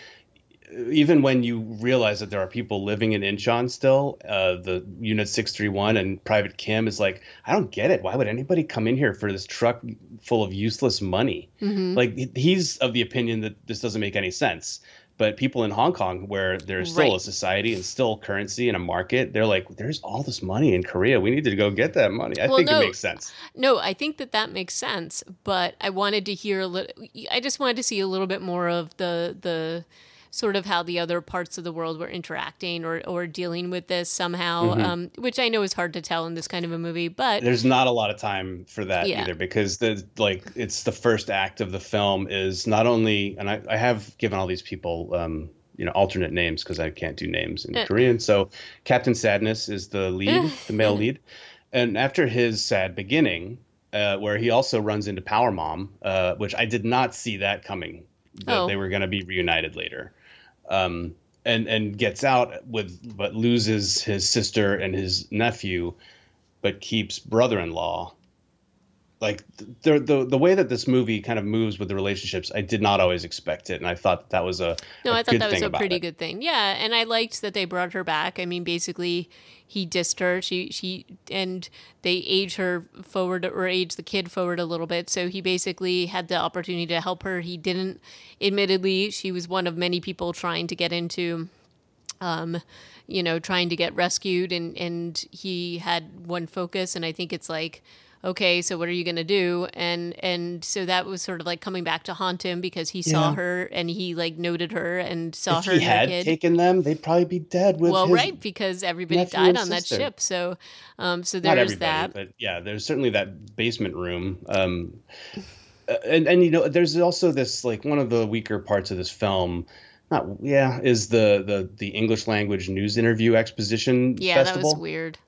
even when you realize that there are people living in Incheon still, uh, the Unit Six Three One and Private Kim is like, I don't get it. Why would anybody come in here for this truck full of useless money? Mm-hmm. Like he's of the opinion that this doesn't make any sense. But people in Hong Kong, where there's still a society and still currency and a market, they're like, "There's all this money in Korea. We need to go get that money." I Well, think no. it makes sense. no, I think that that makes sense, but I wanted to hear a little. I just wanted to see a little bit more of the the sort of how the other parts of the world were interacting or or dealing with this somehow, Mm-hmm. um, which I know is hard to tell in this kind of a movie, but there's not a lot of time for that Yeah. either because the like it's the first act of the film is not only and I, I have given all these people um you know alternate names because I can't do names in Uh. Korean so Captain Sadness is the lead the male lead and after his sad beginning uh, where he also runs into Power Mom uh, which I did not see that coming that Oh. they were going to be reunited later um, and and gets out with but loses his sister and his nephew, but keeps brother-in-law. Like the the the way that this movie kind of moves with the relationships, I did not always expect it, and I thought that was a No, a I thought that was a pretty it. good thing. Yeah, and I liked that they brought her back. I mean, basically, he dissed her. She she and they age her forward or age the kid forward a little bit. So he basically had the opportunity to help her. He didn't. Admittedly, she was one of many people trying to get into um, you know, trying to get rescued, and and he had one focus, and I think it's like, okay, so what are you gonna do? And and so that was sort of like coming back to haunt him because he saw Yeah. her and he like noted her and saw If her he had kid. taken them, they'd probably be dead with well, right, because everybody died on that ship. So, um, so there's that. but yeah, there's certainly that basement room. Um, uh, and and you know, there's also this like one of the weaker parts of this film. Not yeah, is the the the English language news interview exposition Yeah, festival. that was weird.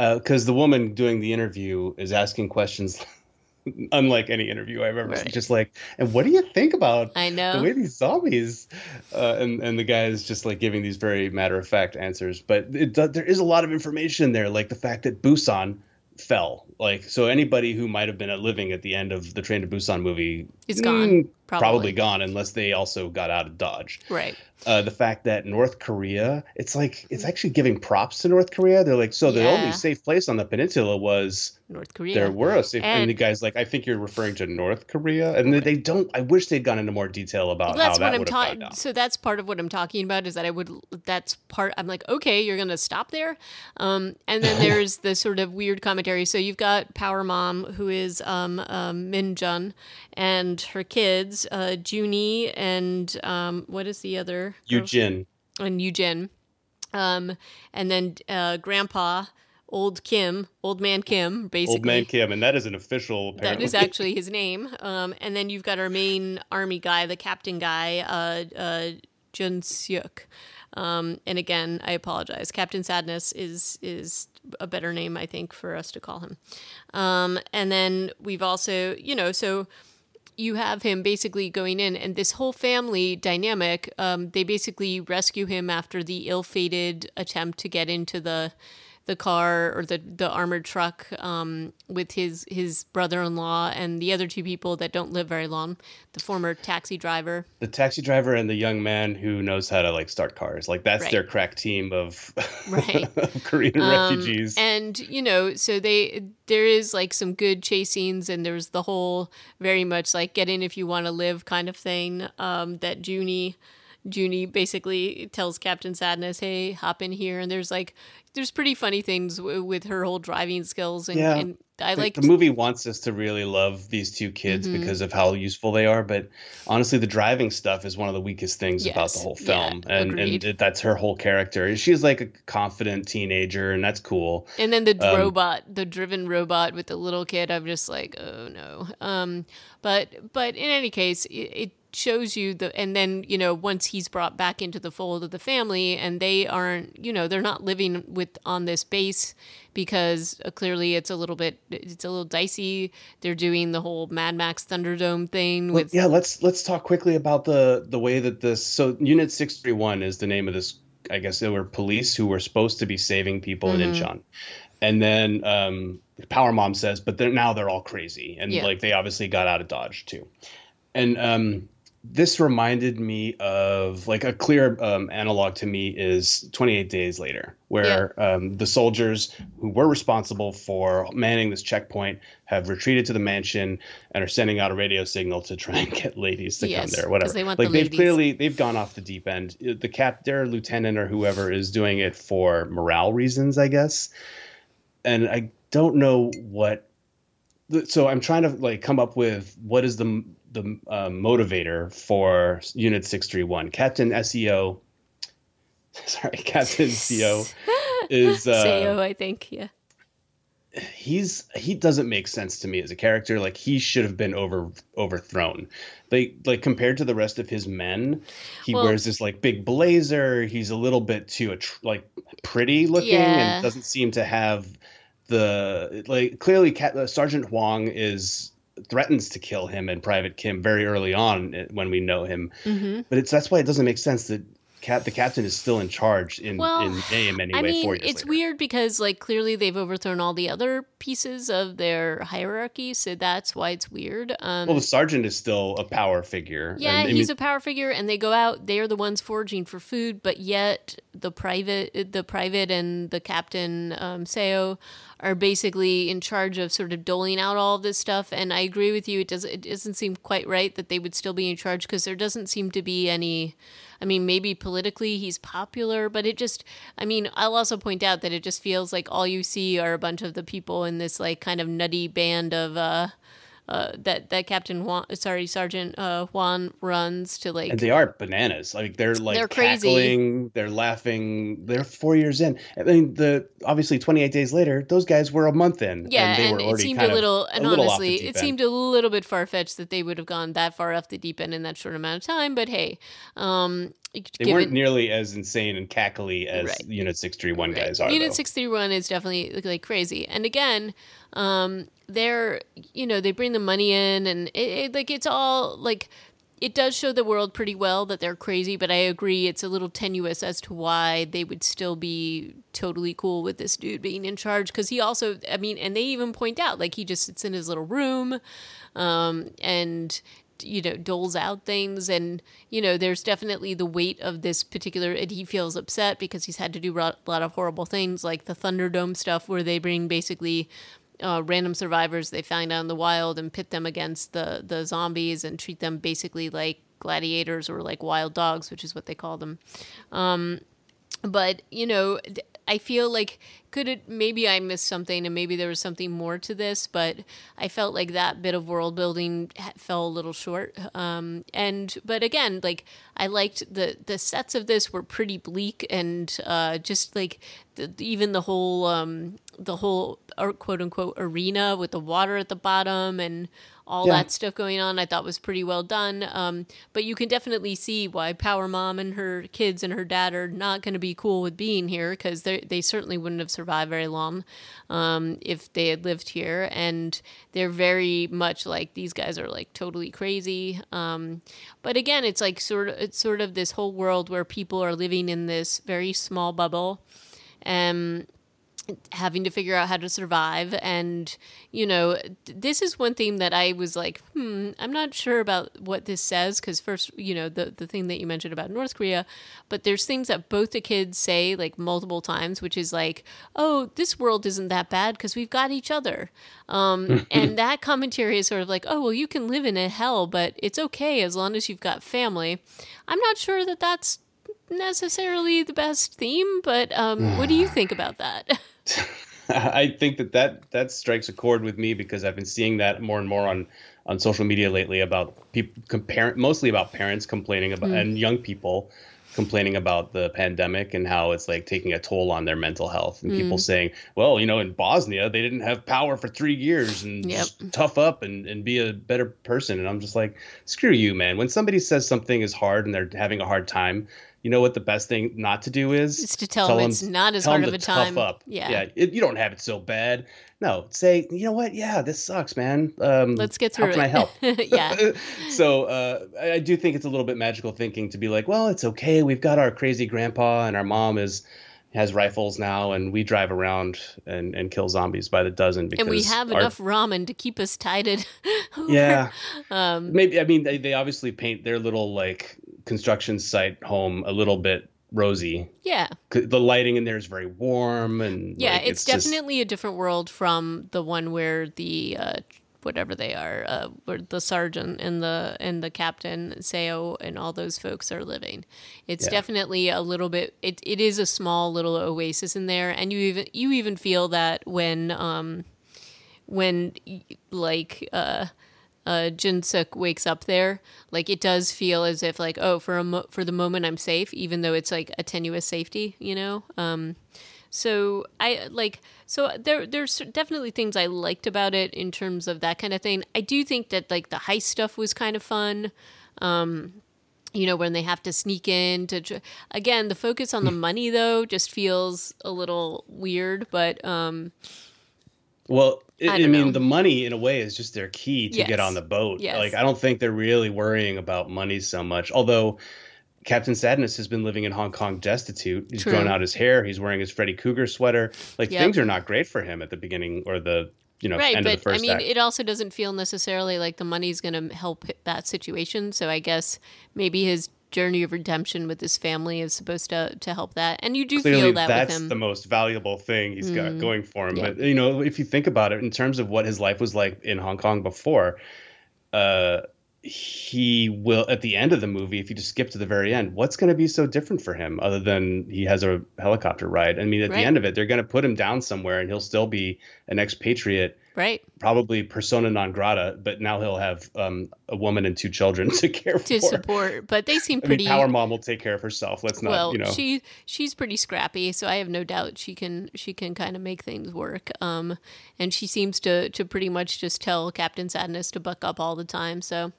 Because the woman doing the interview is asking questions unlike any interview I've ever seen. Just like, and what do you think about I know the way these zombies? Uh, and and the guy is just like giving these very matter of fact answers, but it, there is a lot of information there, like the fact that Busan fell. Like, so anybody who might have been living at the end of the Train to Busan movie It's gone, mm, probably. probably gone, unless they also got out of Dodge Right. uh, the fact that North Korea, it's like it's actually giving props to North Korea. They're like, so the Yeah. only safe place on the peninsula was North Korea. there were a safe. And, And- the guy's like, I think you're referring to North Korea, and they- they don't. I wish they'd gone into more detail about Well, that's how what that I'm gone talking. down. So that's part of what I'm talking about is that I would. That's part. I'm like, okay, you're gonna stop there, um, and then there's the sort of weird commentary. So you've got Power Mom, who is um, um, Min Jun, and her kids, uh, Junie, and um, what is the other? Eugene, and Eugene, um, and then uh, Grandpa. old Kim, old man Kim, basically. Old man Kim, and that is an official. Apparently. That is actually his name. Um, and then you've got our main army guy, the captain guy, uh, uh, Jun Seok. Um, and again, I apologize. Captain Sadness is is a better name, I think, for us to call him. Um, and then we've also, you know, so you have him basically going in, and this whole family dynamic. Um, they basically rescue him after the ill-fated attempt to get into the the car or the the armored truck um, with his his brother-in-law and the other two people that don't live very long the former taxi driver the taxi driver and the young man who knows how to like start cars like that's right. their crack team of, right. of korean um, refugees and you know so they there is like some good chase scenes and there's the whole very much like get in if you want to live kind of thing um, that junie Junie basically tells Captain Sadness, "Hey, hop in here." And there's like, there's pretty funny things w- with her whole driving skills, and, yeah. and I like the movie wants us to really love these two kids mm-hmm. because of how useful they are. But honestly, the driving stuff is one of the weakest things yes. about the whole film, yeah, and and it, that's her whole character. She's like a confident teenager, and that's cool. And then the um, robot, the driven robot with the little kid, I'm just like, oh no. Um, but but in any case, it, it shows you the and then you know once he's brought back into the fold of the family and they aren't you know they're not living with on this base because uh, clearly it's a little bit it's a little dicey they're doing the whole mad max thunderdome thing with yeah let's let's talk quickly about the the way that this so unit 631 is the name of this i guess they were police who were supposed to be saving people mm-hmm. in incheon and then um power mom says but they're now they're all crazy and yeah. like they obviously got out of dodge too and um this reminded me of like a clear um, analog to me is 28 days later where yeah. um, the soldiers who were responsible for manning this checkpoint have retreated to the mansion and are sending out a radio signal to try and get ladies to yes, come there whatever they like the they've ladies. clearly they've gone off the deep end the cap their lieutenant or whoever is doing it for morale reasons i guess and i don't know what so i'm trying to like come up with what is the the uh, motivator for Unit 631. Captain SEO, sorry, Captain CO is. Uh, SEO, I think, yeah. He's he doesn't make sense to me as a character. Like he should have been over overthrown. Like like compared to the rest of his men, he well, wears this like big blazer. He's a little bit too like pretty looking yeah. and doesn't seem to have the like clearly uh, Sergeant Hwang is threatens to kill him and Private Kim very early on eh, when we know him. Mm-hmm. But it's that's why it doesn't make sense that Cap, the captain is still in charge in well, in name anyway. I mean, it's later. weird because like clearly they've overthrown all the other pieces of their hierarchy, so that's why it's weird. Um, well, the sergeant is still a power figure. Yeah, and, he's mean, a power figure, and they go out. They are the ones foraging for food, but yet the private, the private, and the captain um, Seo are basically in charge of sort of doling out all of this stuff. And I agree with you; it does it doesn't seem quite right that they would still be in charge because there doesn't seem to be any. I mean, maybe politically he's popular, but it just, I mean, I'll also point out that it just feels like all you see are a bunch of the people in this like kind of nutty band of, uh, uh, that that Captain Juan, sorry, Sergeant uh, Juan runs to like. And they are bananas. Like they're like they're cackling, crazy. they're laughing. They're four years in. I mean, the obviously 28 days later, those guys were a month in. Yeah, and, and it seemed a little. And a little honestly, it seemed a little bit far fetched that they would have gone that far off the deep end in that short amount of time. But hey, um, they given, weren't nearly as insane and cackly as right. Unit 631 right. guys are. Unit 631 is definitely like crazy. And again, um, they're you know they bring the money in and it, it, like it's all like it does show the world pretty well that they're crazy but i agree it's a little tenuous as to why they would still be totally cool with this dude being in charge because he also i mean and they even point out like he just sits in his little room um, and you know doles out things and you know there's definitely the weight of this particular and he feels upset because he's had to do a lot of horrible things like the thunderdome stuff where they bring basically uh, random survivors they find out in the wild and pit them against the the zombies and treat them basically like gladiators or like wild dogs, which is what they call them. Um, but you know, I feel like could it maybe I missed something and maybe there was something more to this, but I felt like that bit of world building fell a little short. Um, and but again, like I liked the the sets of this were pretty bleak and uh, just like the, even the whole um, the whole uh, quote unquote arena with the water at the bottom and all yeah. that stuff going on. I thought was pretty well done. Um, but you can definitely see why Power Mom and her kids and her dad are not going to be cool with being here because they they certainly wouldn't have survived very long um, if they had lived here. And they're very much like these guys are like totally crazy. Um, but again, it's like sort of it's sort of this whole world where people are living in this very small bubble. and having to figure out how to survive. And you know this is one theme that i was like hmm i'm not sure about what this says because first you know the, the thing that you mentioned about north korea but there's things that both the kids say like multiple times which is like oh this world isn't that bad because we've got each other. Um, and that commentary is sort of like oh well you can live in a hell but it's okay as long as you've got family. I'm not sure that that's necessarily the best theme but um, what do you think about that I think that, that that strikes a chord with me because I've been seeing that more and more on on social media lately about people compare mostly about parents complaining about mm. and young people complaining about the pandemic and how it's like taking a toll on their mental health and mm. people saying well you know in bosnia they didn't have power for three years and yep. tough up and, and be a better person and i'm just like screw you man when somebody says something is hard and they're having a hard time you know what the best thing not to do is? It's to tell, tell them, them it's not as hard of a time. Up. Yeah, yeah. It, you don't have it so bad. No, say you know what? Yeah, this sucks, man. Um, Let's get through how it. Can I help? yeah. so uh, I do think it's a little bit magical thinking to be like, well, it's okay. We've got our crazy grandpa, and our mom is has rifles now, and we drive around and, and kill zombies by the dozen. Because and we have our, enough ramen to keep us tided. yeah, um, maybe. I mean, they, they obviously paint their little like construction site home a little bit rosy. Yeah. The lighting in there is very warm and yeah, like, it's, it's, definitely just... a different world from the one where the uh, whatever they are, uh, where the sergeant and the and the captain Seo and all those folks are living. It's yeah. definitely a little bit. It it is a small little oasis in there, and you even you even feel that when um when like uh uh, Jinsuk wakes up there, like it does feel as if like oh for a mo- for the moment I'm safe, even though it's like a tenuous safety, you know. Um, so I like so there there's definitely things I liked about it in terms of that kind of thing. I do think that like the heist stuff was kind of fun. Um, you know when they have to sneak in to again the focus on the money though just feels a little weird but um well I, I mean, know. the money in a way is just their key to yes. get on the boat. Yes. Like, I don't think they're really worrying about money so much. Although Captain Sadness has been living in Hong Kong destitute. He's True. grown out his hair. He's wearing his Freddy Krueger sweater. Like yep. things are not great for him at the beginning or the you know right, end but, of the first I mean, act. it also doesn't feel necessarily like the money's going to help that situation. So I guess maybe his journey of redemption with his family is supposed to to help that. And you do Clearly, feel that that's with him. the most valuable thing he's mm. got going for him. Yeah. But you know, if you think about it in terms of what his life was like in Hong Kong before, uh, he will at the end of the movie if you just skip to the very end what's going to be so different for him other than he has a helicopter ride i mean at right. the end of it they're going to put him down somewhere and he'll still be an expatriate right. Probably persona non grata but now he'll have um, a woman and two children to care to for. to support but they seem pretty I mean, power mom will take care of herself. Let's not well you know. she she's pretty scrappy so i have no doubt she can she can kind of make things work. Um and she seems to to pretty much just tell captain sadness to buck up all the time. So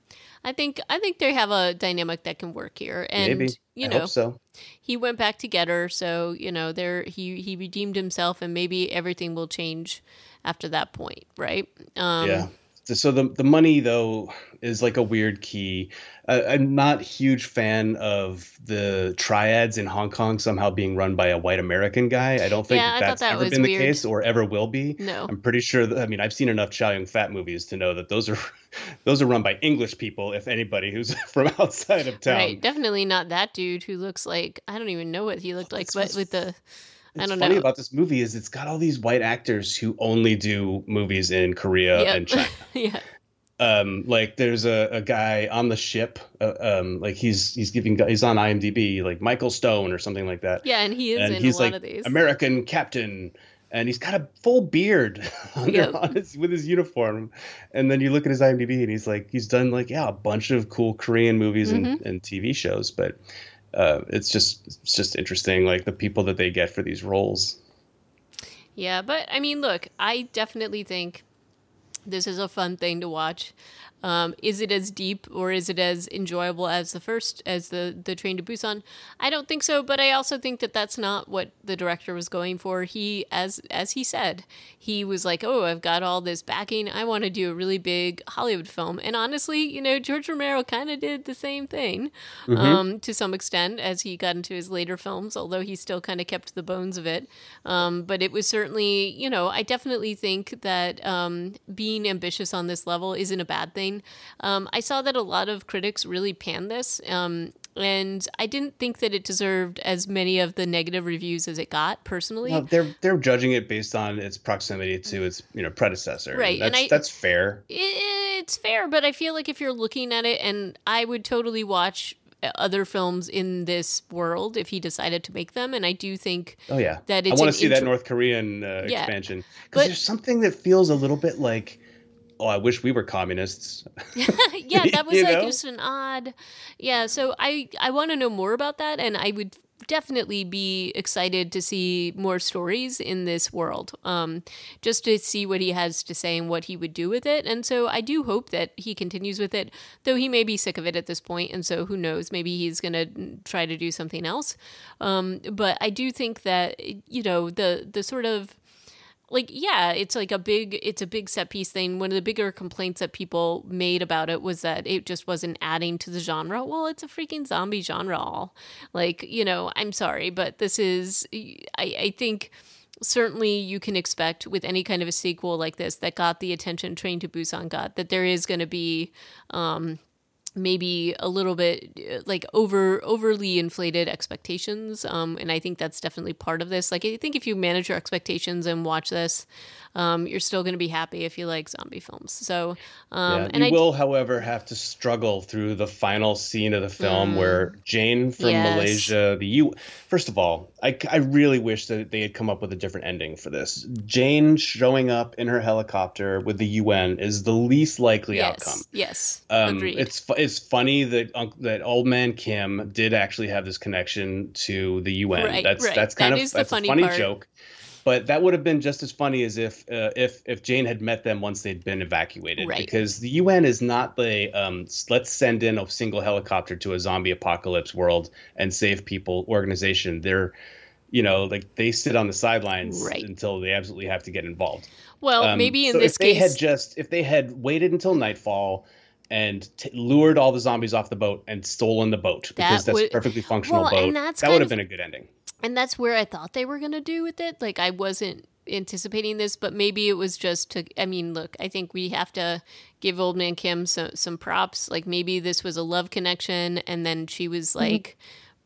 i think i think they have a dynamic that can work here. And Maybe. you I know so he went back to get her so you know there he he redeemed himself and maybe everything will change after that point, right? Um, yeah. So the the money though is like a weird key. Uh, I'm not huge fan of the triads in Hong Kong somehow being run by a white American guy. I don't think yeah, that that's that ever been weird. the case or ever will be. No, I'm pretty sure. That, I mean, I've seen enough Chow Yun Fat movies to know that those are those are run by English people. If anybody who's from outside of town, right? Definitely not that dude who looks like I don't even know what he looked like, but with the What's funny know. about this movie is it's got all these white actors who only do movies in Korea yep. and China. yeah. Um, like there's a, a guy on the ship, uh, um, like he's he's giving he's on IMDb, like Michael Stone or something like that. Yeah, and he is and in he's a lot like of these. American captain, and he's got a full beard Yep. on his, with his uniform. And then you look at his IMDb, and he's like he's done like yeah a bunch of cool Korean movies Mm-hmm. and TV shows, but uh, it's just it's just interesting like the people that they get for these roles. Yeah, but I mean, look, I definitely think this is a fun thing to watch. Um, is it as deep or is it as enjoyable as the first, as the the Train to Busan? I don't think so, but I also think that that's not what the director was going for. He, as as he said, he was like, "Oh, I've got all this backing. I want to do a really big Hollywood film." And honestly, you know, George Romero kind of did the same thing um, to some extent as he got into his later films, although he still kind of kept the bones of it. Um, but it was certainly, you know, I definitely think that um, being ambitious on this level isn't a bad thing. Um, I saw that a lot of critics really panned this. Um, and I didn't think that it deserved as many of the negative reviews as it got personally. Well, they're they're judging it based on its proximity to its you know predecessor. Right, and That's I- that's fair. it's fair, but I feel like if you're looking at it, and I would totally watch other films in this world if he decided to make them, and I do think Oh yeah, that I want to see that North Korean uh, Yeah, expansion because there's something that feels a little bit like, oh, I wish we were communists. yeah, that was like know? just an odd. Yeah, so I I want to know more about that, and I would definitely be excited to see more stories in this world, um, just to see what he has to say and what he would do with it. And so I do hope that he continues with it, though he may be sick of it at this point, and so who knows? Maybe he's gonna try to do something else. Um, but I do think that you know the the sort of like yeah it's like a big it's a big set piece thing. One of the bigger complaints that people made about it was that it just wasn't adding to the genre. Well it's a freaking zombie genre all. Like you know i'm sorry but this is i, I think certainly you can expect with any kind of a sequel like this that got the attention train to busan got that there is going to be um maybe a little bit uh, like over overly inflated expectations um and i think that's definitely part of this. Like i think if you manage your expectations and watch this um you're still going to be happy if you like zombie films so um yeah. and you i will, however, have to struggle through the final scene of the film where Jane from Mm. Yes. Malaysia, the U. First of all, I, I really wish that they had come up with a different ending for this. Jane showing up in her helicopter with the UN is the least likely yes outcome. yes Um, agreed it's it's funny that that old man Kim did actually have this connection to the UN. Right, that's right. that's kind That of that's funny a funny part. joke. But that would have been just as funny as if uh, if if Jane had met them once they'd been evacuated. Right. Because the UN is not the um, let's send in a single helicopter to a zombie apocalypse world and save people organization. They're you know like they sit on the sidelines Right. until they absolutely have to get involved. well Um, maybe in so this if they had just if they had waited until nightfall and t- lured all the zombies off the boat and stolen the boat because that's would- a perfectly functional Well, boat, that would have been a good ending. And that's where I thought they were going to do with it. Like I wasn't anticipating this, but maybe it was just to. I mean, look, I think we have to give Old Man Kim some some props. Like maybe this was a love connection, and then she was mm-hmm. like.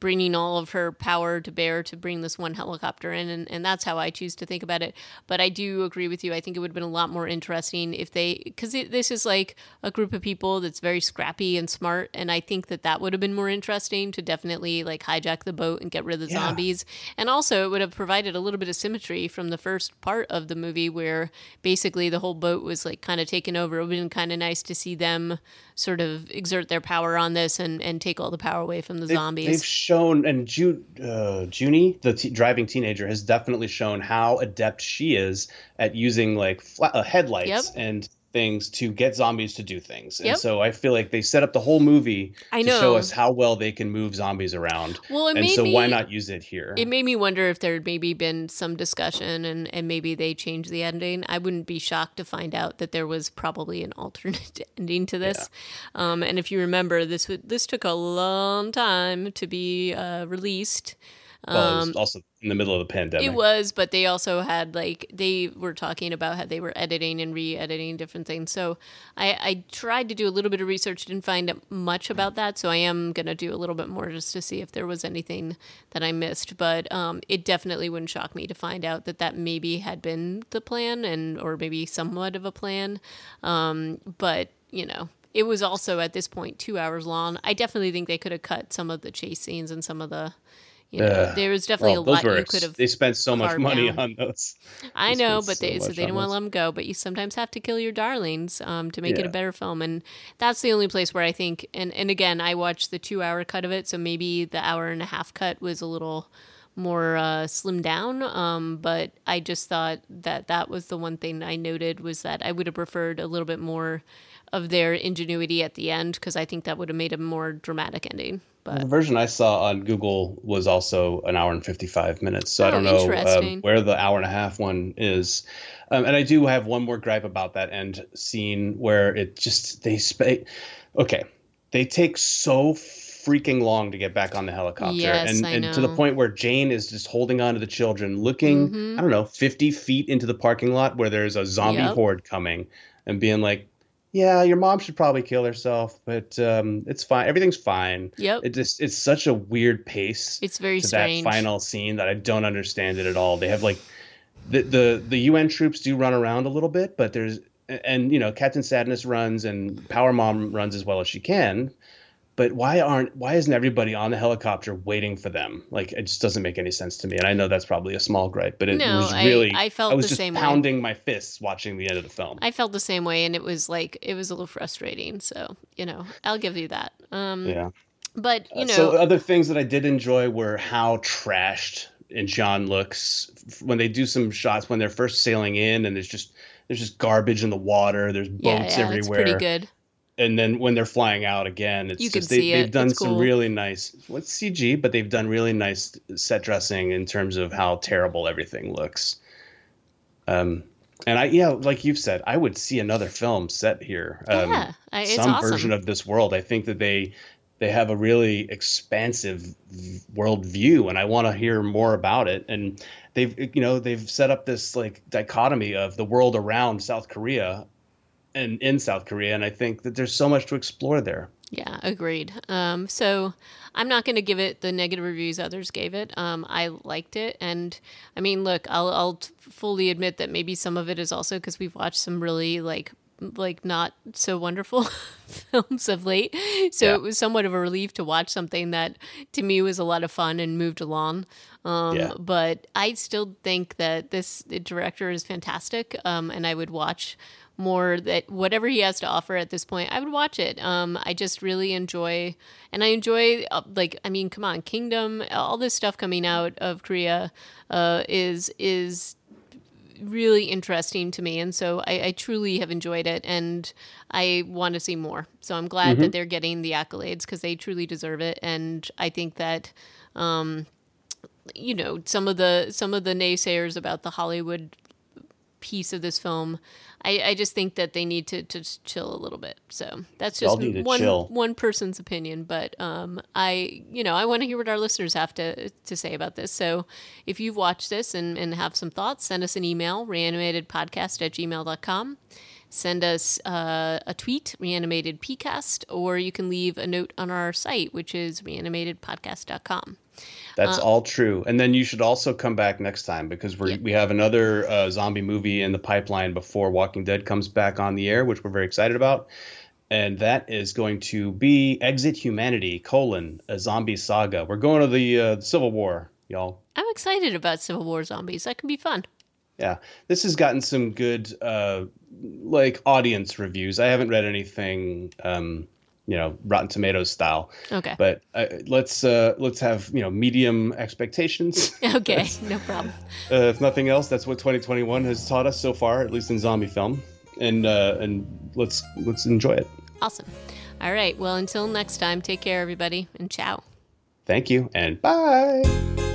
Bringing all of her power to bear to bring this one helicopter in, and, and that's how I choose to think about it. But I do agree with you. I think it would have been a lot more interesting if they, because this is like a group of people that's very scrappy and smart, and I think that that would have been more interesting to definitely like hijack the boat and get rid of the Yeah. zombies. And also, it would have provided a little bit of symmetry from the first part of the movie where basically the whole boat was like kind of taken over. It would have been kind of nice to see them sort of exert their power on this and, and take all the power away from the zombies. They've shown, and Ju, uh, Junie, the t- driving teenager, has definitely shown how adept she is at using like fla- uh, headlights Yep. and things to get zombies to do things. Yep. And so I feel like they set up the whole movie I to show us how well they can move zombies around. well, it and so me, why not use it here? It made me wonder if there had maybe been some discussion and, and maybe they changed the ending. I wouldn't be shocked to find out that there was probably an alternate ending to this. Um, and if you remember, this would this took a long time to be uh, released. Well, it um, was also in the middle of the pandemic. It was, but they also had like they were talking about how they were editing and re-editing different things. So I, I tried to do a little bit of research, didn't find much about that. So I am gonna do a little bit more just to see if there was anything that I missed. But um, it definitely wouldn't shock me to find out that that maybe had been the plan and or maybe somewhat of a plan. Um, but you know, it was also at this point two hours long. I definitely think they could have cut some of the chase scenes and some of the. You know, Uh, there was definitely Well, a lot were you could have. They spent so much money down. on those. I they know, but so they so they didn't want to let them go. But you sometimes have to kill your darlings um, to make it a better film, and that's the only place where I think. And and again, I watched the two hour cut of it, so maybe the hour and a half cut was a little more uh, slimmed down. Um, but I just thought that that was the one thing I noted was that I would have preferred a little bit more of their ingenuity at the end because I think that would have made a more dramatic ending. But The version I saw on Google was also an hour and 55 minutes. So I Oh, don't know um, where the hour and a half one is. Um, and I do have one more gripe about that end scene where it just, they, sp- okay, they take so freaking long to get back on the helicopter. Yes, and, I and to the point where Jane is just holding on to the children, looking, Mhm. I don't know, 50 feet into the parking lot where there's a zombie Yep. horde coming and being like, yeah, your mom should probably kill herself, but um, it's fine. Everything's fine. yep, It just it's such a weird pace it's very to strange. that final scene that I don't understand it at all. They have like the the the UN troops do run around a little bit, but there's and you know Captain Sadness runs and Power Mom runs as well as she can. But why aren't why isn't everybody on the helicopter waiting for them? Like it just doesn't make any sense to me. And I know that's probably a small gripe, but it No, was really I felt I was the just same way. pounding my fists watching the end of the film. I felt the same way, and it was like it was a little frustrating. So you know, I'll give you that. Um, yeah. But you Uh, know, so other things that I did enjoy were how trashed Incheon looks when they do some shots when they're first sailing in and there's just there's just garbage in the water, there's boats yeah, yeah, everywhere. pretty good. And then when they're flying out again, it's You just they, see it. they've done It's some cool. really nice what's CG, but they've done really nice set dressing in terms of how terrible everything looks. Um and I yeah, like you've said, I would see another film set here. Um, yeah, I- some awesome. version of this world. I think that they they have a really expansive world view, and I want to hear more about it. And they've you know they've set up this like dichotomy of the world around South Korea and in South Korea, and I think that there's so much to explore there. Yeah, agreed. Um, so I'm not going to give it the negative reviews others gave it. Um, I liked it, and I mean, look, I'll, I'll fully admit that maybe some of it is also because we've watched some really like like not so wonderful films of late. So Yeah. it was somewhat of a relief to watch something that to me was a lot of fun and moved along. Um, Yeah. But I still think that this director is fantastic, um, and I would watch more that whatever he has to offer at this point i would watch it. Um i just really enjoy and i enjoy uh, like i mean come on kingdom all this stuff coming out of korea uh is is really interesting to me. And so I, I truly have enjoyed it and i want to see more. So i'm glad that they're getting the accolades because they truly deserve it. And i think that um you know some of the some of the naysayers about the hollywood piece of this film i, I just think that they need to, to chill a little bit. So that's just one chill. one person's opinion but um i you know i want to hear what our listeners have to to say about this. So if you've watched this and, and have some thoughts send us an email reanimatedpodcast at gmail.com send us uh, a tweet reanimated pcast or you can leave a note on our site which is reanimatedpodcast.com That's Uh, all true. And then you should also come back next time because we Yeah. we have another uh, zombie movie in the pipeline before Walking Dead comes back on the air, which we're very excited about. And that is going to be Exit Humanity: colon a zombie saga. We're going to the uh, Civil War, y'all. i'm excited about civil war zombies that can be fun Yeah, this has gotten some good uh, like audience reviews. I haven't read anything, um, you know, Rotten Tomatoes style, okay but uh, let's uh, let's have you know medium expectations. okay no problem Uh, if nothing else, that's what 2021 has taught us so far, at least in zombie film. And uh, and let's let's enjoy it. Awesome. All right. Well, until next time, take care, everybody, and ciao. Thank you and bye.